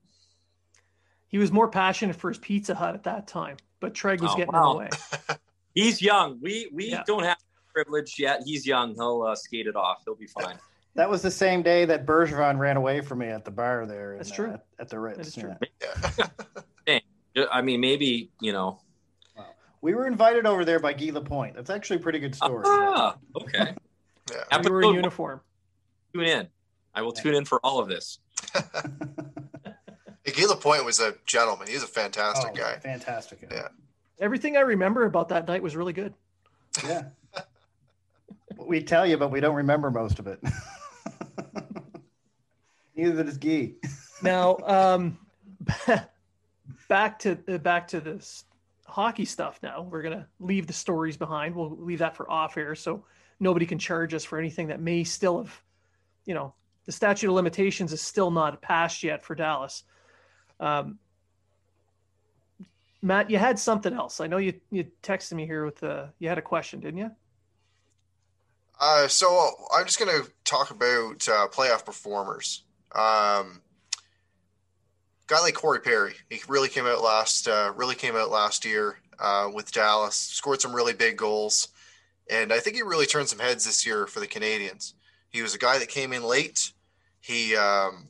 He was more passionate for his Pizza Hut at that time, but Treg was Oh, getting wow. in the way. [laughs] He's young. We we Yeah. don't have privilege yet. He's young. He'll uh, skate it off. He'll be fine. [laughs] that was the same day that Bergeron ran away from me at the bar there. in, That's true. uh, at the Ritz. That is true. [laughs] yeah. Yeah. I mean, maybe you know. We were invited over there by Guy Lapointe. That's actually a pretty good story. Ah, okay. Yeah. We were in uniform. tune in. I will tune in for all of this. Hey, Guy Lapointe was a gentleman. He's a fantastic Oh, guy. Fantastic. guy. Yeah. Everything I remember about that night was really good. Yeah. [laughs] we tell you, but we don't remember most of it. [laughs] Neither does Guy. Now, [laughs] um, back to uh, back to this hockey stuff. Now we're gonna leave the stories behind. We'll leave that for off air, so nobody can charge us for anything that may still have, you know, the statute of limitations is still not passed yet for Dallas. Um, Matt, you had something else. I know you you texted me here with the you had a question, didn't you? Uh, so I'm just going to talk about uh, playoff performers. Um, guy like Corey Perry, he really came out last, uh, really came out last year uh, with Dallas, scored some really big goals, and I think he really turned some heads this year for the Canadiens. He was a guy that came in late. He um,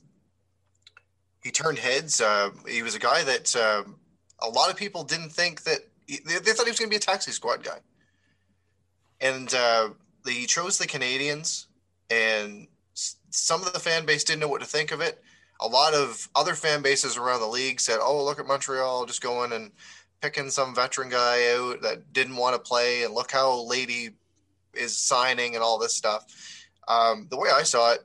he turned heads. Uh, he was a guy that um, a lot of people didn't think that they, they thought he was going to be a taxi squad guy, and uh, he chose the Canadiens, and some of the fan base didn't know what to think of it. A lot of other fan bases around the league said, "Oh, look at Montreal just going and picking some veteran guy out that didn't want to play, and look how Lady is signing and all this stuff." Um, the way I saw it,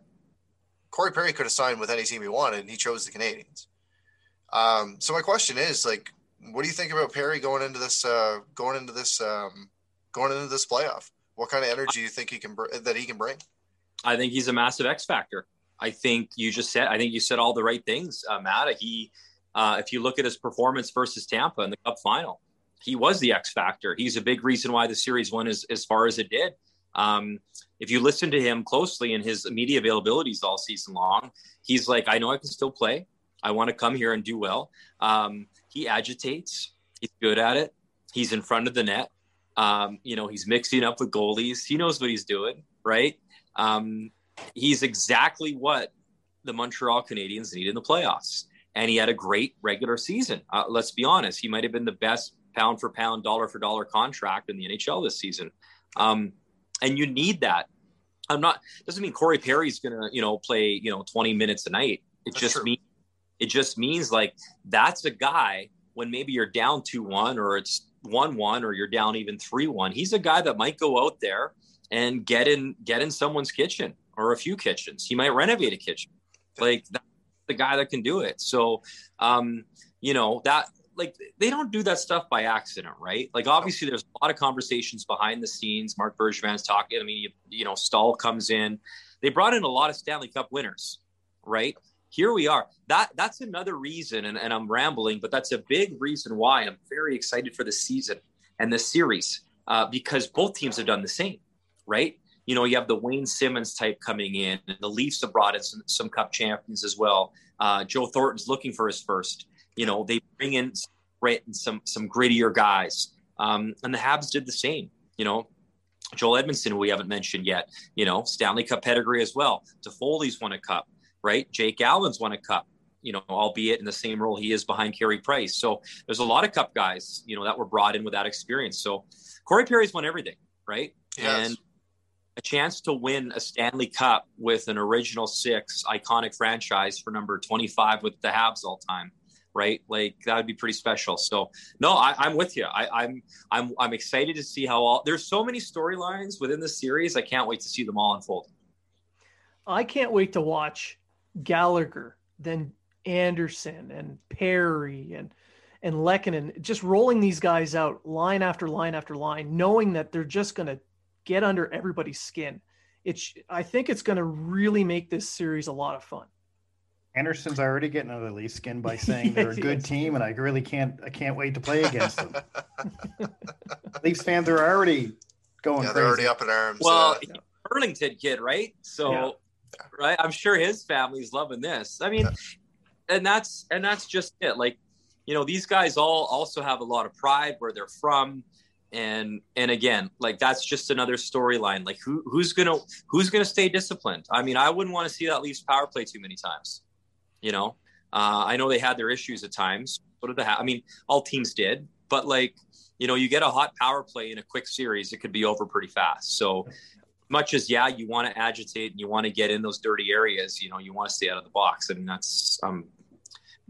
Corey Perry could have signed with any team he wanted, and he chose the Canadiens. Um, so my question is, like, what do you think about Perry going into this, uh, going into this, um, going into this playoff? What kind of energy do you think he can br- that he can bring? I think he's a massive X factor. I think you just said. I think you said all the right things, uh, Matt. He, uh, if you look at his performance versus Tampa in the Cup final, he was the X factor. He's a big reason why the series went as as far as it did. Um, if you listen to him closely in his media availabilities all season long, he's like, I know I can still play. I want to come here and do well. Um, he agitates. He's good at it. He's in front of the net. Um, you know, he's mixing up with goalies. He knows what he's doing, right? Um, he's exactly what the Montreal Canadiens need in the playoffs. And he had a great regular season. Uh, let's be honest. He might have been the best pound for pound, dollar for dollar contract in the NHL this season. Um, and you need that. I'm not, doesn't mean Corey Perry's going to, you know, play, you know, 20 minutes a night. It That's just true. means, it just means like that's a guy when maybe you're down 2 1 or it's 1 1 or you're down even 3 1. He's a guy that might go out there and get in get in someone's kitchen or a few kitchens. He might renovate a kitchen. Like that's the guy that can do it. So um, you know, that like they don't do that stuff by accident, right? Like obviously there's a lot of conversations behind the scenes. Marc Bergevin's talking. I mean, you, you know, Staal comes in. They brought in a lot of Stanley Cup winners, right? Here we are. That that's another reason, and, and I'm rambling, but that's a big reason why I'm very excited for the season and the series uh, because both teams have done the same, right? You know, you have the Wayne Simmonds type coming in, and the Leafs have brought in some, some Cup champions as well. Uh, Joe Thornton's looking for his first. You know, they bring in grit and some some grittier guys, um, and the Habs did the same. You know, Joel Edmundson, who we haven't mentioned yet. You know, Stanley Cup pedigree as well. Toffoli's won a cup, right? Jake Allen's won a cup. You know, albeit in the same role he is behind Carey Price. So there's a lot of cup guys, you know, that were brought in with that experience. So Corey Perry's won everything, right? Yes. And a chance to win a Stanley Cup with an original six iconic franchise for number 25 with the Habs all time. right? Like that would be pretty special. So no, I, am with you. I, I'm I'm I'm excited to see how all there's so many storylines within the series. I can't wait to see them all unfold. I can't wait to watch Gallagher, then Anderson and Perry and and Lehkonen just rolling these guys out line after line after line, knowing that they're just going to get under everybody's skin. It's I think it's going to really make this series a lot of fun. Anderson's already getting under the Leafs skin by [laughs] saying they're a good team, and I really can't I can't wait to play against them. [laughs] Leafs fans are already going. Yeah, crazy. they're already up in arms. Well, yeah. Burlington kid, right? So, Yeah. right, I'm sure his family's loving this. I mean, and that's and that's just it. Like, you know, these guys all also have a lot of pride where they're from, and and again, like that's just another storyline. Like, who who's gonna who's gonna stay disciplined? I mean, I wouldn't want to see that Leafs power play too many times. You know, uh, I know they had their issues at times. What did they have? I mean, all teams did, but like, you know, you get a hot power play in a quick series, it could be over pretty fast. So, much as yeah, you want to agitate and you want to get in those dirty areas, you know, you want to stay out of the box. I mean, that's um,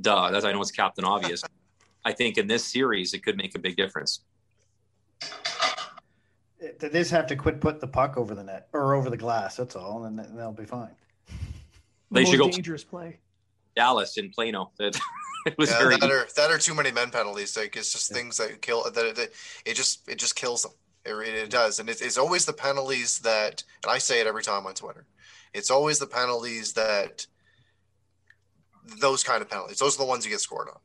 duh. That's I know it's Captain Obvious. I think in this series, it could make a big difference. They just have to quit putting the puck over the net or over the glass. That's all, and then they'll be fine. The They should go- dangerous play. Dallas in Plano. That [laughs] it was Yeah, very. that are that are too many men penalties. Like it's just things that kill that, that it just it just kills them. It, really- it does, and it's, it's always the penalties that, and I say it every time on Twitter. It's always the penalties that those kind of penalties. Those are the ones you get scored on.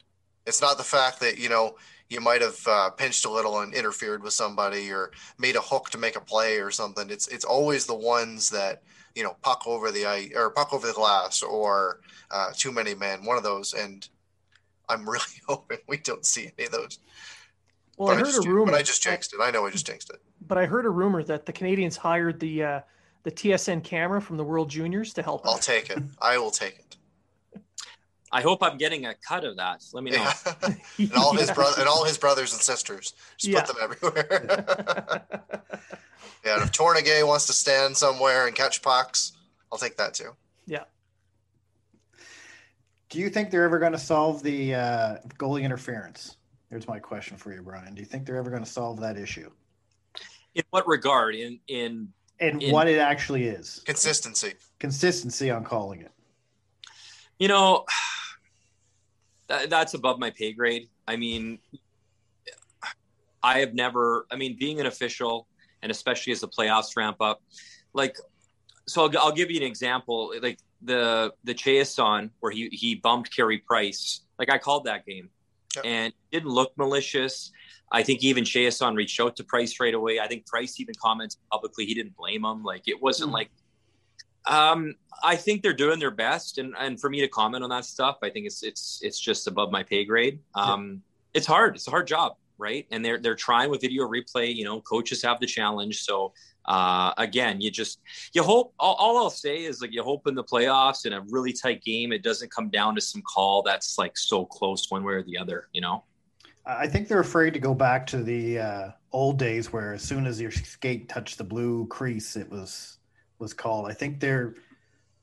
It's not the fact that you know you might have uh, pinched a little and interfered with somebody or made a hook to make a play or something. It's it's always the ones that you know puck over the ice or puck over the glass or uh, too many men. One of those, and I'm really [laughs] hoping we don't see any of those. Well, but I heard just, a rumor. But I just jinxed it. I know I just jinxed it. but I heard a rumor that the Canadiens hired the uh, the TSN camera from the World Juniors to help. I'll take it. I will take it. I hope I'm getting a cut of that. Let me know. Yeah. [laughs] and all his brother and all his brothers and sisters. Just Yeah. put them everywhere. [laughs] yeah, and if Tornagay wants to stand somewhere and catch pucks, I'll take that too. yeah. Do you think they're ever going to solve the uh, goalie interference? Here's my question for you, Bryan. Do you think they're ever going to solve that issue? In what regard? In in And In- what it actually is? Consistency. Consistency on calling it. you know that, that's above my pay grade i mean i have never i mean being an official and especially as the playoffs ramp up like so i'll, I'll give you an example like the the Chiasson where he he bumped Carey Price like i called that game Yep. and it didn't look malicious I think even Chiasson reached out to Price right away. I think Price even commented publicly he didn't blame him. Like it wasn't Hmm. like um, I think they're doing their best, and and for me to comment on that stuff, I think it's it's it's just above my pay grade. Um, It's hard. It's a hard job, right? And they're they're trying with video replay. You know, coaches have the challenge. So uh, again, you just you hope. All, all I'll say is like you hope in the playoffs in a really tight game, it doesn't come down to some call that's like so close one way or the other. You know. I think they're afraid to go back to the uh, old days where as soon as your skate touched the blue crease, it was was called. I think they're,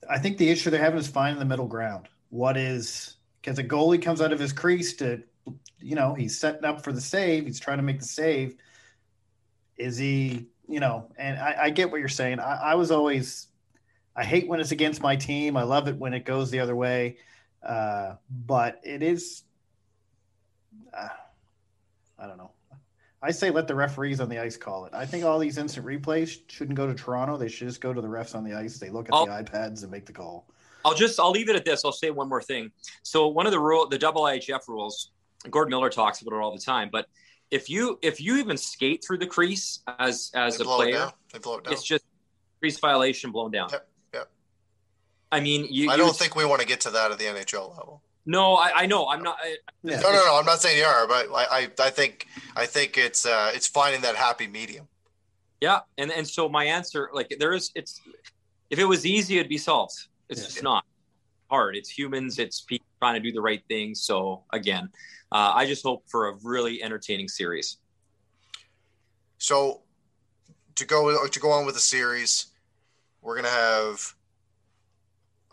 I think the issue they're having is finding the middle ground. What is because a goalie comes out of his crease to, you know, he's setting up for the save. He's trying to make the save. Is he, you know? And I, I get what you're saying. I, I was always, I hate when it's against my team. I love it when it goes the other way. Uh, but it is. Uh, I don't know. I say let the referees on the ice call it. I think all these instant replays shouldn't go to Toronto. They should just go to the refs on the ice. They look at I'll- the oh. iPads and make the call. I'll just I'll leave it at this. I'll say one more thing. So one of the rule, the double IHF rules, Gordon Miller talks about it all the time. But if you if you even skate through the crease as as They a blow it player, down. They blow it down. it's just crease violation blown down. Yep, yep. I mean, you. I don't would- think we want to get to that at the NHL level. No, I, I know. I'm not. I, Yeah. No, no, no. I'm not saying you are, but I, I, I think, I think it's, uh, it's finding that happy medium. yeah, and and so my answer, like, there is. It's if it was easy, it'd be solved. It's Yeah. just not hard. It's humans. It's people trying to do the right thing. So again, uh, I just hope for a really entertaining series. So, to go to go on with the series, we're gonna have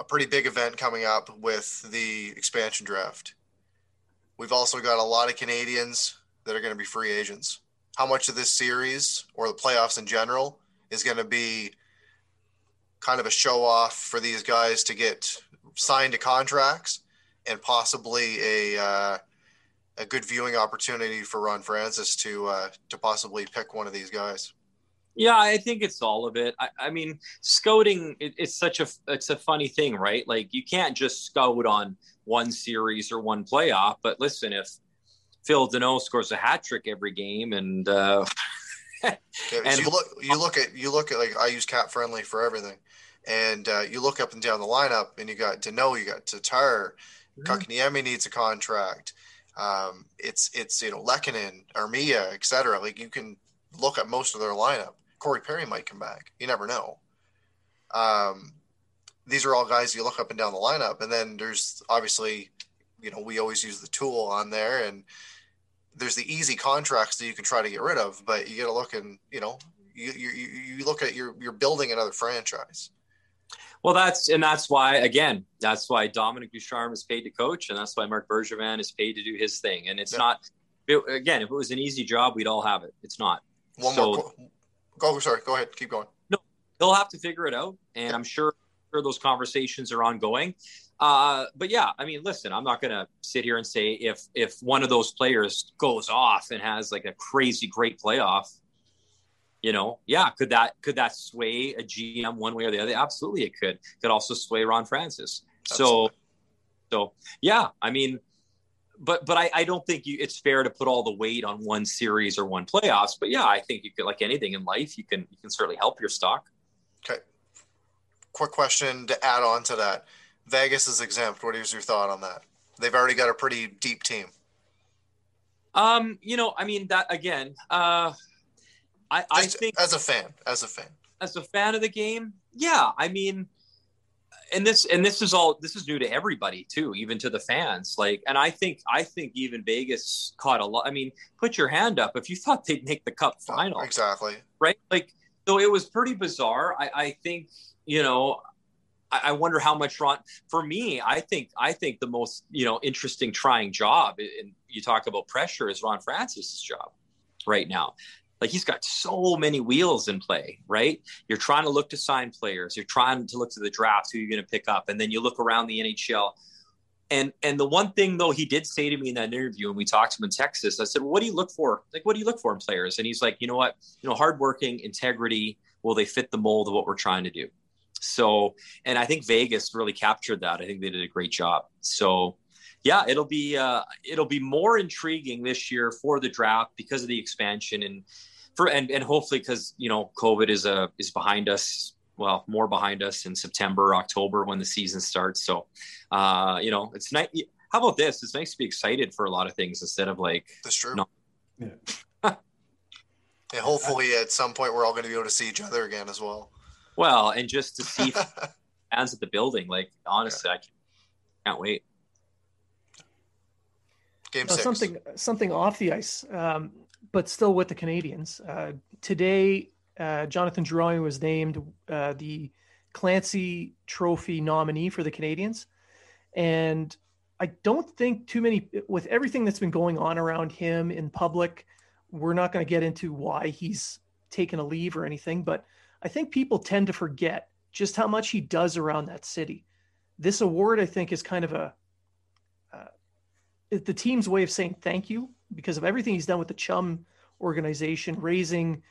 a pretty big event coming up with the expansion draft. We've also got a lot of Canadiens that are going to be free agents. How much of this series or the playoffs in general is going to be kind of a show off for these guys to get signed to contracts and possibly a uh, a good viewing opportunity for Ron Francis to uh, to possibly pick one of these guys. Yeah, I think it's all of it. I, I mean, scouting it, it's such a it's a funny thing, right? Like you can't just scout on one series or one playoff. But listen, if Phil Danault scores a hat trick every game, and uh, [laughs] and you look you look at you look at like I use cap friendly for everything, and uh, you look up and down the lineup, and you got Danault, you got Tatar, mm-hmm. needs a contract. Um, it's it's you know Lehkonen, Armia, etc. Like you can look at most of their lineup. Corey Perry might come back. You never know. Um, these are all guys you look up and down the lineup, and then there's obviously, you know, we always use the tool on there, and there's the easy contracts that you can try to get rid of, but you got to look and you know, you you you look at you're you're building another franchise. Well, that's and that's why again, that's why Dominique Ducharme is paid to coach, and that's why Marc Bergevin is paid to do his thing. And it's yeah. not it, again, if it was an easy job, we'd all have it. It's not. One so, more. Go. Sorry. Go ahead. Keep going. No, they'll have to figure it out, and yeah. I'm sure, sure those conversations are ongoing. Uh, but yeah, I mean, listen, I'm not going to sit here and say if if one of those players goes off and has like a crazy great playoff, you know, yeah, could that could that sway a GM one way or the other? Absolutely, it could. Could also sway Ron Francis. Absolutely. So, so yeah, I mean, but but I, I don't think you, it's fair to put all the weight on one series or one playoffs. But yeah, I think you could like anything in life, you can you can certainly help your stock. Okay. Quick question to add on to that: Vegas is exempt. What is your thought on that? They've already got a pretty deep team. Um, you know, I mean that again. Uh, I, I think as a fan, as a fan, as a fan of the game, yeah. I mean, and this and this is all this is new to everybody too, even to the fans. Like, and I think I think even Vegas caught a lot. I mean, put your hand up if you [laughs] thought they'd make the Cup oh, final. Exactly. Right. Like, so it was pretty bizarre. I, I think you know. I, I wonder how much Ron. For me, I think I think the most you know interesting, trying job, and you talk about pressure, is Ron Francis's job right now like he's got so many wheels in play, right? You're trying to look to sign players, you're trying to look to the draft, who you're going to pick up, and then you look around the NHL. And and the one thing though he did say to me in that interview, and we talked to him in Texas, I said, well, "What do you look for? Like, what do you look for in players?" And he's like, "You know what? You know, hardworking, integrity. Will they fit the mold of what we're trying to do?" So, and I think Vegas really captured that. I think they did a great job. So, yeah, it'll be uh, it'll be more intriguing this year for the draft because of the expansion and for and and hopefully because you know COVID is a uh, is behind us. Well, more behind us in September, October when the season starts. So, uh, you know, it's nice. How about this? It's nice to be excited for a lot of things instead of like. That's true. No. Yeah. [laughs] and hopefully, at some point, we're all going to be able to see each other again as well. Well, and just to see [laughs] fans at the building, like honestly, yeah. I can't wait. Game uh, something something off the ice. Um, but still with the Canadiens. Uh, today, uh, Jonathan Drouin was named uh, the Clancy Trophy nominee for the Canadiens, and I don't think too many with everything that's been going on around him in public. We're not going to get into why he's taken a leave or anything, but I think people tend to forget just how much he does around that city. This award, I think, is kind of a uh, the team's way of saying thank you because of everything he's done with the Chum organization, raising,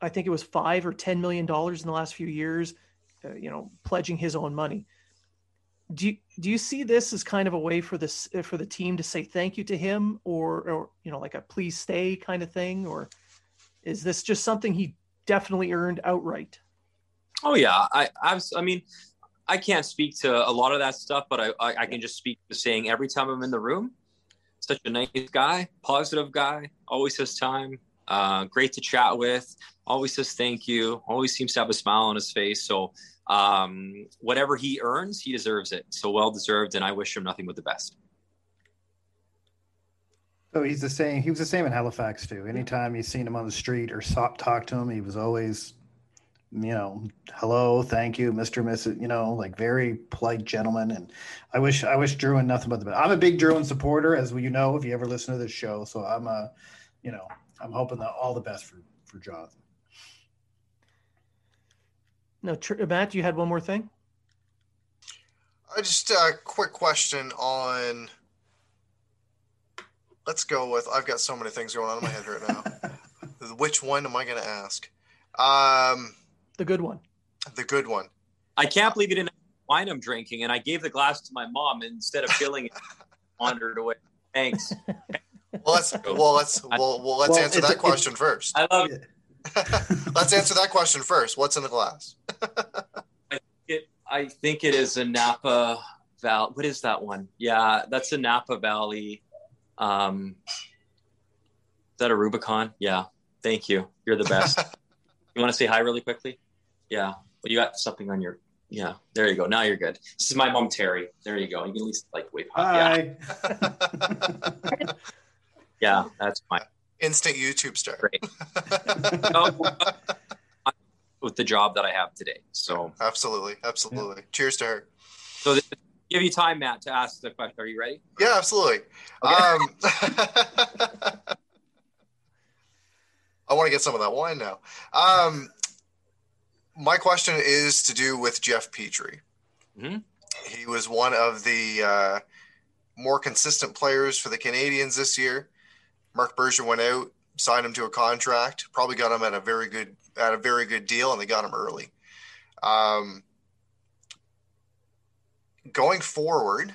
I think it was five or ten million dollars in the last few years, uh, you know, pledging his own money. Do you, do you see this as kind of a way for this for the team to say thank you to him, or or you know, like a please stay kind of thing, or is this just something he definitely earned outright? Oh yeah, I I've, I mean, I can't speak to a lot of that stuff, but I, I, I can just speak to saying every time I'm in the room, such a nice guy, positive guy, always has time, uh, great to chat with, always says thank you, always seems to have a smile on his face. So um, whatever he earns, he deserves it. So well deserved, and I wish him nothing but the best. So he's the same. He was the same in Halifax too. Anytime you seen him on the street or talked to him, he was always you know, hello, thank you, Mr. Mrs. You know, like very polite gentleman. And I wish I wish Drouin nothing but the best. I'm a big Drouin supporter, as you know, if you ever listen to this show. So I'm a, you know, I'm hoping that all the best for for Jonathan. No, tr- Matt, you had one more thing. I just a uh, quick question on. Let's go with. I've got so many things going on in my head right now. [laughs] Which one am I going to ask? Um, the good one. The good one. I can't believe you didn't wine I'm drinking, and I gave the glass to my mom and instead of filling it, [laughs] wandered away. Thanks. [laughs] Well, let's well let's well, well let's well, answer that question first. I love it. [laughs] let's answer that question first. What's in the glass? I, it, I think it is a Napa Valley. What is that one? Yeah, that's a Napa Valley. Um, is that a Rubicon? Yeah. Thank you. You're the best. you want to say hi really quickly? Yeah. Well, you got something on your. Yeah. There you go. Now you're good. This is my mom Terry. There you go. You can at least like wave hi. Yeah. [laughs] yeah, that's my Instant YouTube star. Great. [laughs] with the job that I have today. So absolutely, absolutely. Yeah. Cheers to her. So this, give you time, Matt, to ask the question. Are you ready? Yeah, absolutely. Okay. Um, [laughs] I want to get some of that wine now. Um, my question is to do with Jeff Petry. Mm-hmm. He was one of the uh, more consistent players for the Canadiens this year. Marc Bergevin went out, signed him to a contract, probably got him at a very good at a very good deal, and they got him early. Um, going forward,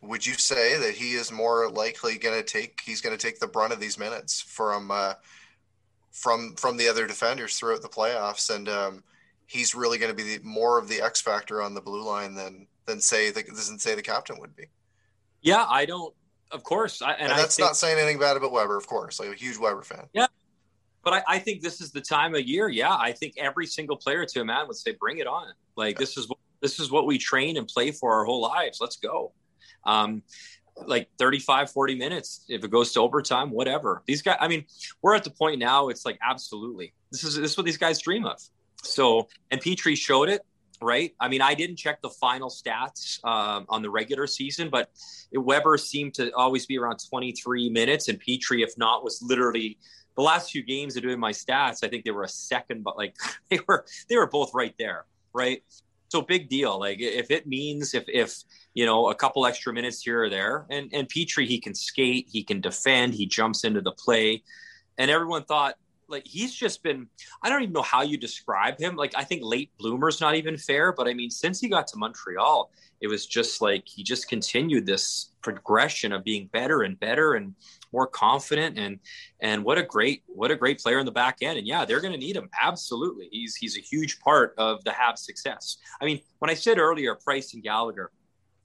would you say that he is more likely going to take he's going to take the brunt of these minutes from uh, from from the other defenders throughout the playoffs, and um, he's really going to be the, more of the X factor on the blue line than than say the, doesn't say the captain would be. Yeah, I don't of course. I, and, and that's think, not saying anything bad about Weber, of course. Like a huge Weber fan. Yeah. But I, I, think this is the time of year. Yeah, I think every single player to a man would say, "Bring it on!" Like yeah. this is what this is what we train and play for our whole lives. Let's go. Um, like 35, 40 minutes. If it goes to overtime, whatever. These guys. I mean, we're at the point now. It's like absolutely. This is this is what these guys dream of. So, and Petry showed it right? I mean, I didn't check the final stats um, on the regular season, but Weber seemed to always be around 23 minutes, and Petry if not, was literally the last few games of doing my stats. I think they were a second, but like [laughs] they were they were both right there, right? So big deal. Like if it means if if you know a couple extra minutes here or there, and and Petry he can skate, he can defend, he jumps into the play, and everyone thought like he's just been I don't even know how you describe him. Like I think late bloomer's not even fair, but I mean since he got to Montreal, it was just like he just continued this progression of being better and better and more confident and and what a great what a great player in the back end. And yeah they're going to need him. Absolutely. He's he's a huge part of the Habs success. I mean when i said earlier price and gallagher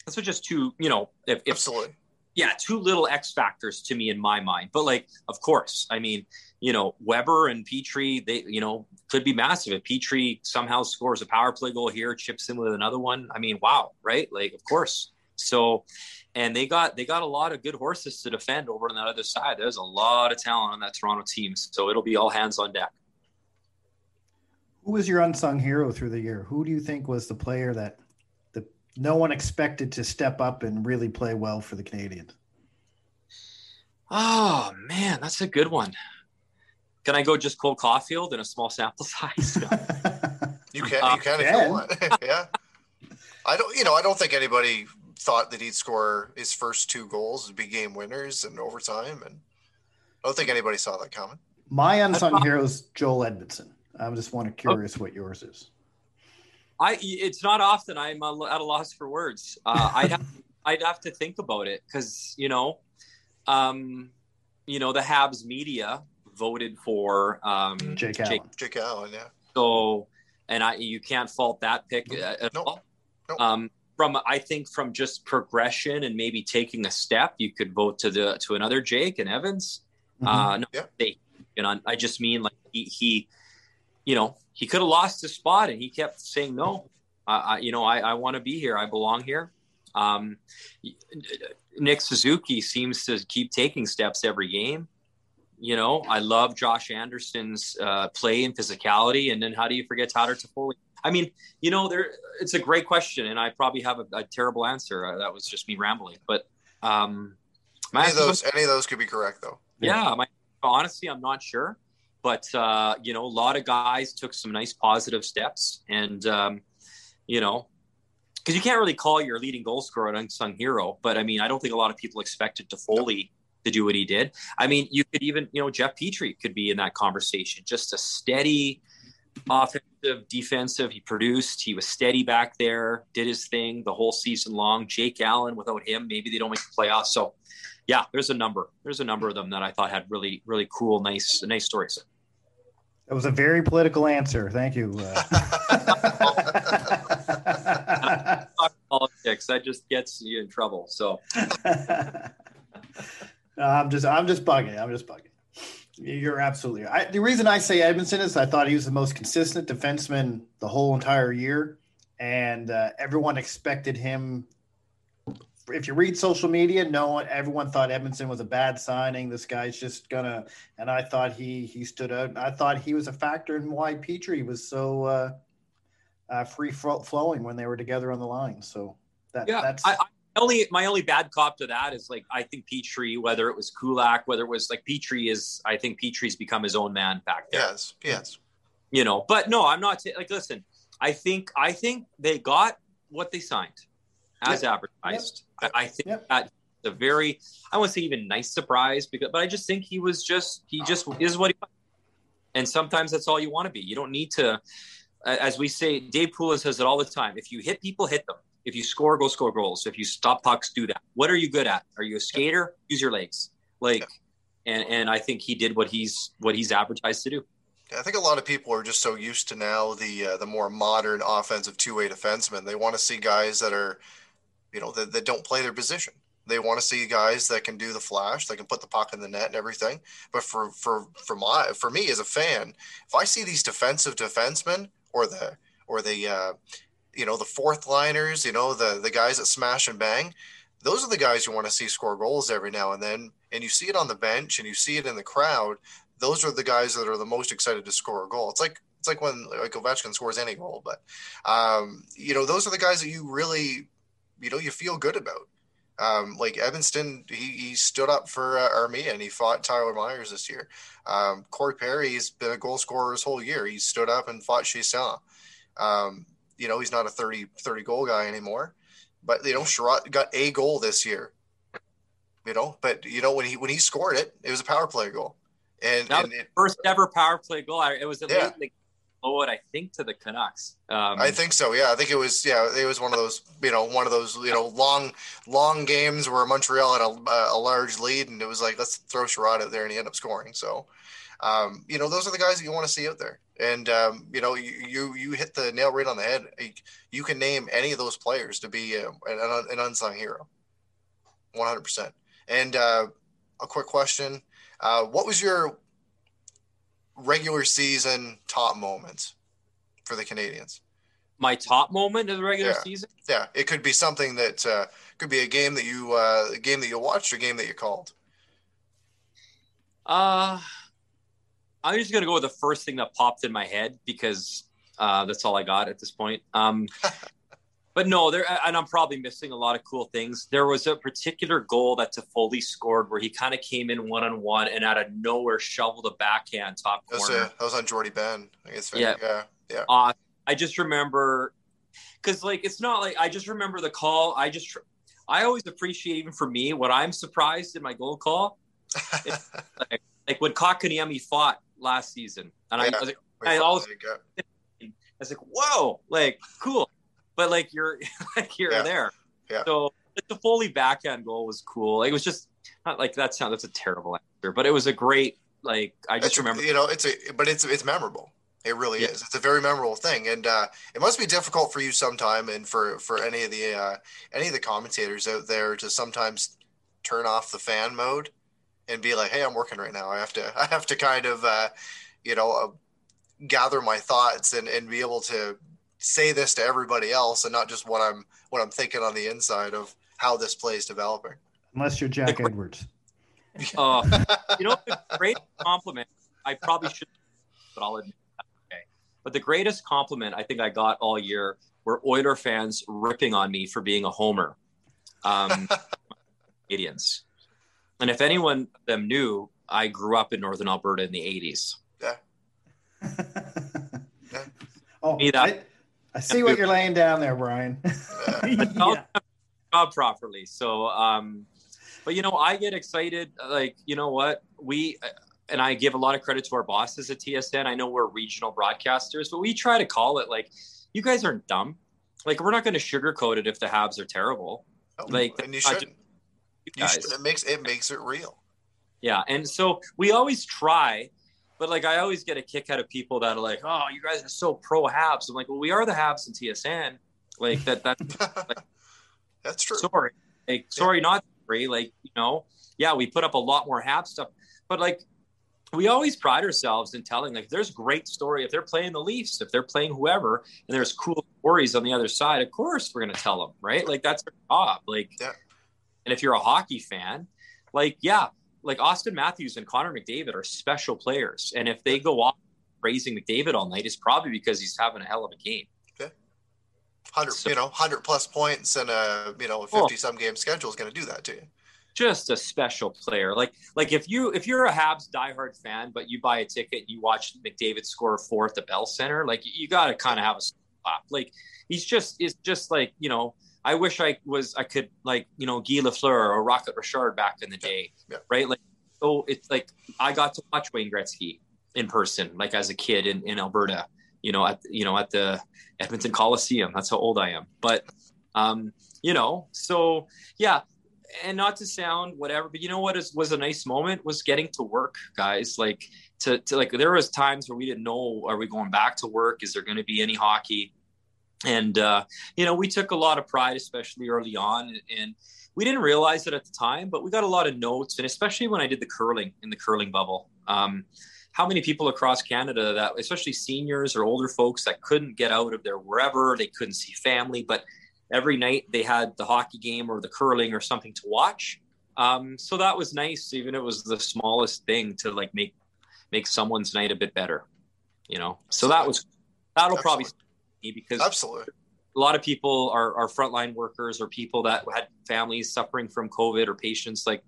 those are just two you know if, if absolutely yeah two little x factors to me in my mind but like of course i mean you know, Weber and Petry, they, you know, could be massive. If Petry somehow scores a power play goal here, chips in with another one, I mean, wow, right? Like, of course. So, and they got they got a lot of good horses to defend over on the other side. There's a lot of talent on that Toronto team, so it'll be all hands on deck. Who was your unsung hero through the year? Who do you think was the player that no one expected to step up and really play well for the Canadiens? Oh man, that's a good one. Can I go just Cole Caufield in a small sample [laughs] size? you can, you uh, can if you want. [laughs] yeah. I don't, you know, I don't think anybody thought that he'd score his first two goals would be game winners in overtime, and I don't think anybody saw that coming. My unsung hero is Joel Edmundson. I'm just want to curious what yours is. I it's not often I'm at a loss for words. Uh, [laughs] I'd have, I'd have to think about it because you know, um, you know the Habs media voted for um, Jake Allen. Jake, Jake Allen, yeah. So, and I you can't fault that pick nope. at nope. all. Nope. Um, from I think from just progression and maybe taking a step, you could vote to the to another Jake and Evans. Mm-hmm. Uh, no, yeah. they, you know, I just mean like he, he you know, he could have lost his spot and he kept saying no. I, you know, I, I want to be here. I belong here. Um, Nick Suzuki seems to keep taking steps every game you know, I love Josh Anderson's uh, play and physicality. And then how do you forget Tyler Toffoli? I mean, you know, there it's a great question, and I probably have a, a terrible answer. Uh, that was just me rambling, but um, any of those, any of those could be correct, though. Yeah, my, honestly, I'm not sure, but uh, you know, a lot of guys took some nice positive steps, and um, you know, because you can't really call your leading goal scorer an unsung hero, but I mean, I don't think a lot of people expected Toffoli to do what he did. I mean, you could even, you know, Jeff Petry could be in that conversation. Just a steady offensive, defensive. He produced. He was steady back there. Did his thing the whole season long. Jake Allen, without him, maybe they don't make the playoffs. So, yeah, there's a number. There's a number of them that I thought had really, really cool, nice, nice stories. That was a very political answer. Thank you. Uh... [laughs] [laughs] politics. That just gets you in trouble. So. [laughs] I'm just I'm just bugging. I'm just bugging. You're absolutely right. the reason I say Edmundson is I thought he was the most consistent defenseman the whole entire year, and uh, everyone expected him. If you read social media, no one, everyone thought Edmundson was a bad signing. This guy's just gonna, and I thought he he stood out. I thought he was a factor in why Petry was so uh, uh, free flowing when they were together on the line. So that, yeah, that's. I, only my only bad cop to that is like I think Petry, whether it was Kulak, whether it was like Petry is I think Petry's become his own man back there. Yes, yes. You know, but no, I'm not t- like listen. I think I think they got what they signed as yep. advertised. Yep. I, I, think yep. that a very I won't say even nice surprise because but I just think he was just he just is what he and sometimes that's all you want to be. You don't need to as we say, Dave Poulin says it all the time. If you hit people, hit them. If you score, go score goals. If you stop pucks, do that. What are you good at? Are you a skater? Use your legs. Like, and and I think he did what he's what he's advertised to do. I think a lot of people are just so used to now the uh, the more modern offensive two way defensemen. They want to see guys that are, you know, that, that don't play their position. They want to see guys that can do the flash, that can put the puck in the net and everything. But for for for my for me as a fan, if I see these defensive defensemen or the or the uh, you know the fourth liners, you know the the guys that smash and bang. Those are the guys you want to see score goals every now and then, and you see it on the bench and you see it in the crowd. Those are the guys that are the most excited to score a goal. It's like it's like when like Ovechkin scores any goal, but um, you know those are the guys that you really you know you feel good about. Um, like Evanston, he, he stood up for uh, Armia and he fought Tyler Myers this year. Um, Corey Perry's been a goal scorer his whole year. He stood up and fought Chiasson. Um, you know, he's not a 30, 30 goal guy anymore. But you know, Chiarot got a goal this year. You know, but you know when he when he scored it, it was a power play goal. And, and it, first ever power play goal. It was at yeah. least I think, to the Canucks. Um, I think so. Yeah, I think it was. Yeah, it was one of those. You know, one of those. You know, long, long games where Montreal had a, a large lead, and it was like, let's throw Chiarot out there, and he ended up scoring. So, um, you know, those are the guys that you want to see out there. And um, you know, you, you, you hit the nail right on the head. You can name any of those players to be uh, an, an unsung hero, one hundred percent. And uh, a quick question: uh, What was your regular season top moments for the Canadiens? My top moment of the regular yeah. season? Yeah, it could be something that uh, could be a game that you uh, a game that you watched or a game that you called. Uh I'm just gonna go with the first thing that popped in my head because uh, that's all I got at this point. Um, [laughs] but no, there, and I'm probably missing a lot of cool things. There was a particular goal that Toffoli scored where he kind of came in one on one and out of nowhere shoveled a backhand top corner. That was, that was on Jordie Benn. I guess. Yeah, yeah, yeah. Uh, I just remember because like it's not like I just remember the call. I just I always appreciate even for me what I'm surprised in my goal call. [laughs] like, like when Kotkaniemi fought last season, and yeah, I, I, was like, I always, I was like, whoa, like cool, but like you're [laughs] like you're yeah. there. Yeah. So Toffoli backhand goal was cool. It was just not like that sound. That's a terrible answer, but it was a great like. I just it's, remember. You know, it's a but it's it's memorable. It really yeah. is. It's a very memorable thing, and uh, it must be difficult for you sometime, and for for any of the uh, any of the commentators out there to sometimes turn off the fan mode and be like, "Hey, I'm working right now. I have to [laughs] I have to kind of uh, you know uh, gather my thoughts and and be able to say this to everybody else and not just what I'm what I'm thinking on the inside of how this play is developing." Unless you're Jack Edwards. Uh, [laughs] you know, the greatest compliment, I probably should, but I'll admit that, okay. But the greatest compliment I think I got all year were Oiler fans ripping on me for being a homer. Um, [laughs] Canadiens. And if anyone of them knew, I grew up in Northern Alberta in the 80s. [laughs] Yeah. oh, Me that- I, I see what you're laying down there, Bryan. [laughs] [laughs] yeah. job properly. So, um, but you know, I get excited. Like, you know what? We, and I give a lot of credit to our bosses at TSN. I know we're regional broadcasters, but we try to call it like, you guys aren't dumb. Like, we're not going to sugarcoat it if the Habs are terrible. Oh, Like, and you shouldn't. You You guys. should. It makes it makes it real. Yeah. And so we always try, but like I always get a kick out of people that are like, oh, you guys are so pro Habs. I'm like, well, we are the Habs in TSN. Like that, that, [laughs] That's true. sorry. Like, sorry, not sorry. Like, you know, yeah, we put up a lot more Habs stuff, but like, we always pride ourselves in telling like there's great story if they're playing the Leafs, if they're playing whoever, and there's cool stories on the other side. Of course, we're gonna tell them, right? Like that's our job. Like, Yeah. and if you're a hockey fan, like yeah, like Auston Matthews and Connor McDavid are special players, and if they go off praising McDavid all night, it's probably because he's having a hell of a game. hundred, So- you know, hundred plus points and a you know a fifty some game schedule is going to do that to you. just a special player. Like like if you if you're a Habs diehard fan, but you buy a ticket and you watch McDavid score four at the Bell Center, like you got to kind of have a spot. Like he's just is just like you know. I wish I was I could like you know Guy Lafleur or Rocket Richard back in the day, Yeah. right? Like so it's like I got to watch Wayne Gretzky in person, like as a kid in, in Alberta, you know at you know at the Edmonton Coliseum. That's how old I am. But um, you know, so yeah, and not to sound whatever, but you know what is, was a nice moment was getting to work, guys. Like to, to like there was times where we didn't know are we going back to work? Is there going to be any hockey? And uh, you know, we took a lot of pride, especially early on, and we didn't realize it at the time, but we got a lot of notes, and especially when I did the curling in the curling bubble. Um, how many people across Canada that, especially seniors or older folks, that couldn't get out of their wherever, they couldn't see family, but every night they had the hockey game or the curling or something to watch. Um, so that was nice, even if it was the smallest thing to like make make someone's night a bit better, you know. So that was that'll probably Absolutely. be because Absolutely. a lot of people are, are frontline workers or people that had families suffering from COVID or patients. Like,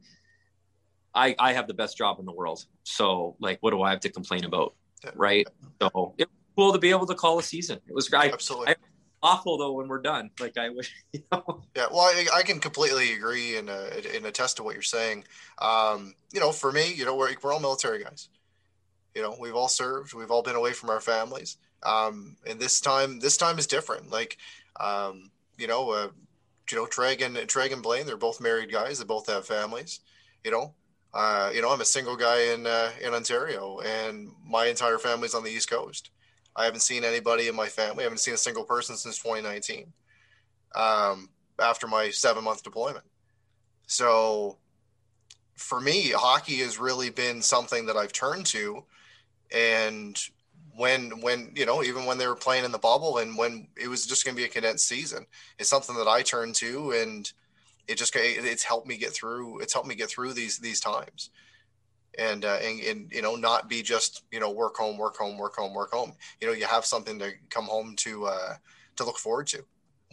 I, I have the best job in the world. So, like, what do I have to complain about? Yeah. Right. So, it was cool to be able to call a season. It was I, Absolutely. I- awful, though, when we're done. Like, I wish, [laughs] you know, Yeah, well, I, I can completely agree and, uh, and attest to what you're saying. Um, you know, for me, you know, we're, we're all military guys. You know, we've all served, we've all been away from our families. Um, and this time, this time is different. Like, um, you know, uh, you know, Treg and Treg and Blaine, they're both married guys. They both have families. You know, uh, you know, I'm a single guy in uh, in Ontario, and my entire family's on the East Coast. I haven't seen anybody in my family. I haven't seen a single person since 2019. Um, after my seven month deployment. So for me, hockey has really been something that I've turned to. And when, when, you know, even when they were playing in the bubble and when it was just going to be a condensed season, it's something that I turn to and it just, it's helped me get through, it's helped me get through these, these times. And, uh, and, and, you know, not be just, you know, work home, work home, work home, work home. You know, you have something to come home to, uh, to look forward to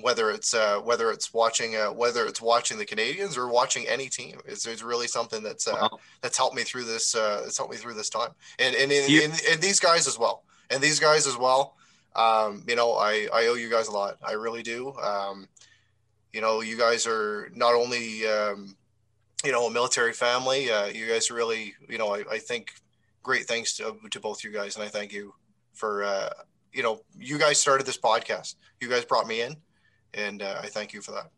whether it's uh, whether it's watching uh, whether it's watching the Canadiens or watching any team. It's, it's really something that's uh, Wow. that's helped me through this. Uh, it's helped me through this time, and and, and, You- and and these guys as well, and these guys as well. Um, you know, I I owe you guys a lot. I really do. Um, you know, you guys are not only um, you know a military family. Uh, you guys really, you know, I, I think great thanks to to both you guys, and I thank you for. Uh, you know, you guys started this podcast. You guys brought me in, and uh, I thank you for that.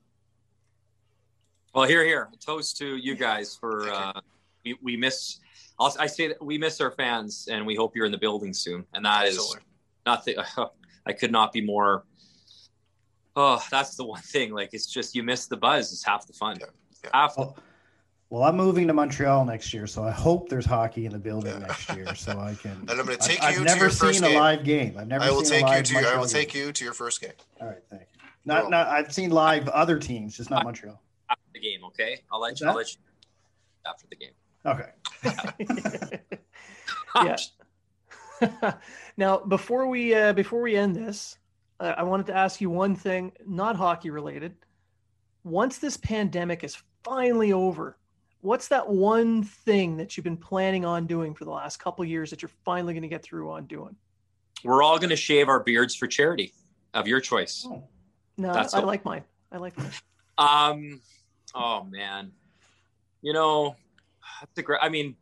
well, here, here, toast to you guys for, uh, we, we miss, I'll, I say that we miss our fans and we hope you're in the building soon. And that is Absolutely. nothing. [laughs] I could not be more. Oh, that's the one thing. Like it's just you miss the buzz. It's half the fun. Yeah, yeah. Half. Well, well, I'm moving to Montreal next year, so I hope there's hockey in the building Yeah. next year, so I can. [laughs] And I'm gonna take I've- take I've, you to never your seen first a game. live game. I've never. I will seen take a you live to. I will Montreal take you to your first game. All right, thank you. Not, not. I've seen live other teams, just not Montreal. after the game. Okay, I'll let What's you. I'll let you after the game. Okay. [laughs] yeah. [laughs] now, before we uh, before we end this, uh, I wanted to ask you one thing, not hockey related. Once this pandemic is finally over, what's that one thing that you've been planning on doing for the last couple years that you're finally going to get through on doing? We're all going to shave our beards for charity of your choice. Oh. No, That's I all. like mine. I like mine. Um, oh man, you know, [sighs] that's a great. I mean,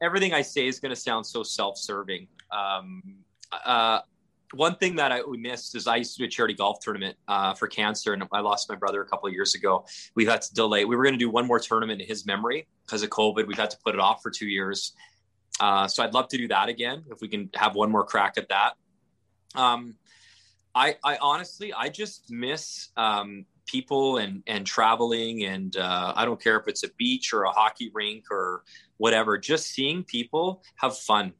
everything I say is going to sound so self-serving. Um, uh, one thing that I we missed is I used to do a charity golf tournament uh, for cancer, and I lost my brother a couple of years ago. We've had to delay. We were going to do one more tournament in his memory because of COVID. We've had to put it off for two years. Uh, so I'd love to do that again if we can have one more crack at that. Um, I, I honestly, I just miss um, people and and traveling, and uh, I don't care if it's a beach or a hockey rink or whatever. Just seeing people have fun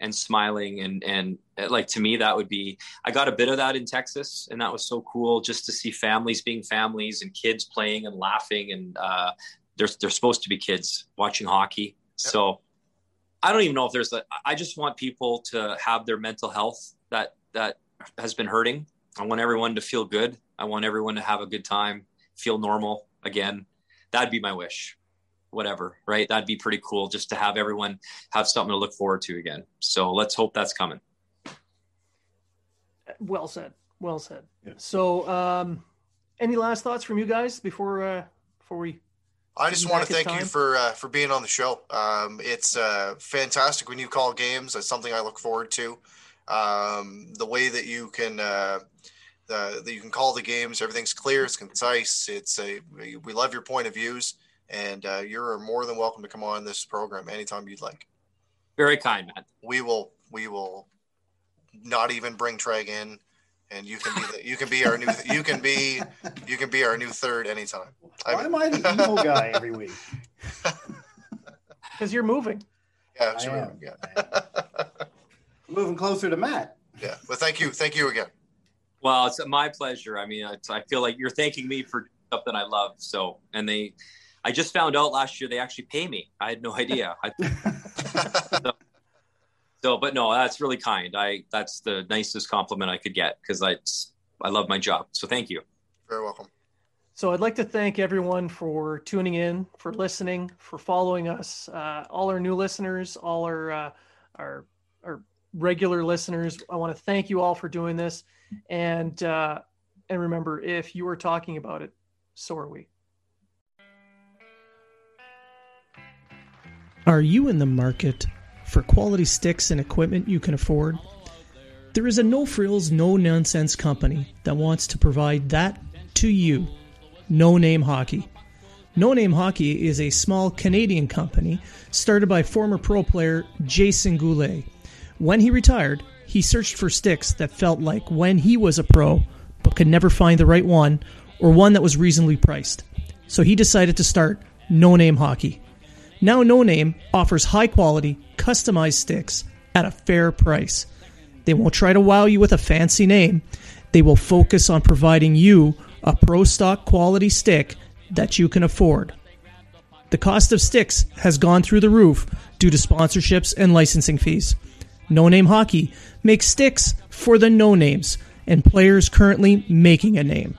and smiling, and and uh, like to me, that would be. I got a bit of that in Texas, and that was so cool just to see families being families and kids playing and laughing, and uh, they're they're supposed to be kids watching hockey. So I don't even know if there's a. I just want people to have their mental health that that has been hurting. I want everyone to feel good. I want everyone to have a good time, feel normal again. That'd be my wish. Whatever, right? That'd be pretty cool just to have everyone have something to look forward to again. So let's hope that's coming. Well said. Well said. Yeah. So, um, any last thoughts from you guys before uh, before we? I just want to thank time. you for uh, for being on the show. Um, it's uh, fantastic when you call games. It's something I look forward to. Um, the way that you can uh, the, that you can call the games, everything's clear, it's concise. It's a we love your point of views, and uh, you're more than welcome to come on this program anytime you'd like. Very kind, Matt. We will we will not even bring Treg in, and you can be the, you can be our new you can be you can be our new third anytime. I Why mean- am I the emo [laughs] guy every week? Because you're moving. Yeah, I sure. am. Yeah. Moving closer to Matt. yeah. But thank you. Thank you again. Well, it's my pleasure. I mean, it's, I feel like you're thanking me for something I love. So, and they, I just found out last year they actually pay me. I had no [laughs] idea. I, [laughs] so, but no, that's really kind. I that's the nicest compliment I could get because I I love my job. So thank you. Very welcome. So I'd like to thank everyone for tuning in, for listening, for following us. Uh, all our new listeners, all our uh, our our regular listeners. I want to thank you all for doing this, and uh, and remember, if you are talking about it, so are we. Are you in the market for quality sticks and equipment you can afford? There is a no frills, no nonsense company that wants to provide that to you. No Name Hockey. No Name Hockey is a small Canadian company started by former pro player Jason Goulet. When he retired, he searched for sticks that felt like when he was a pro, but could never find the right one or one that was reasonably priced. So he decided to start No Name Hockey. Now, No Name offers high quality, customized sticks at a fair price. They won't try to wow you with a fancy name. They will focus on providing you a pro stock quality stick that you can afford. The cost of sticks has gone through the roof due to sponsorships and licensing fees. No Name Hockey makes sticks for the no names and players currently making a name.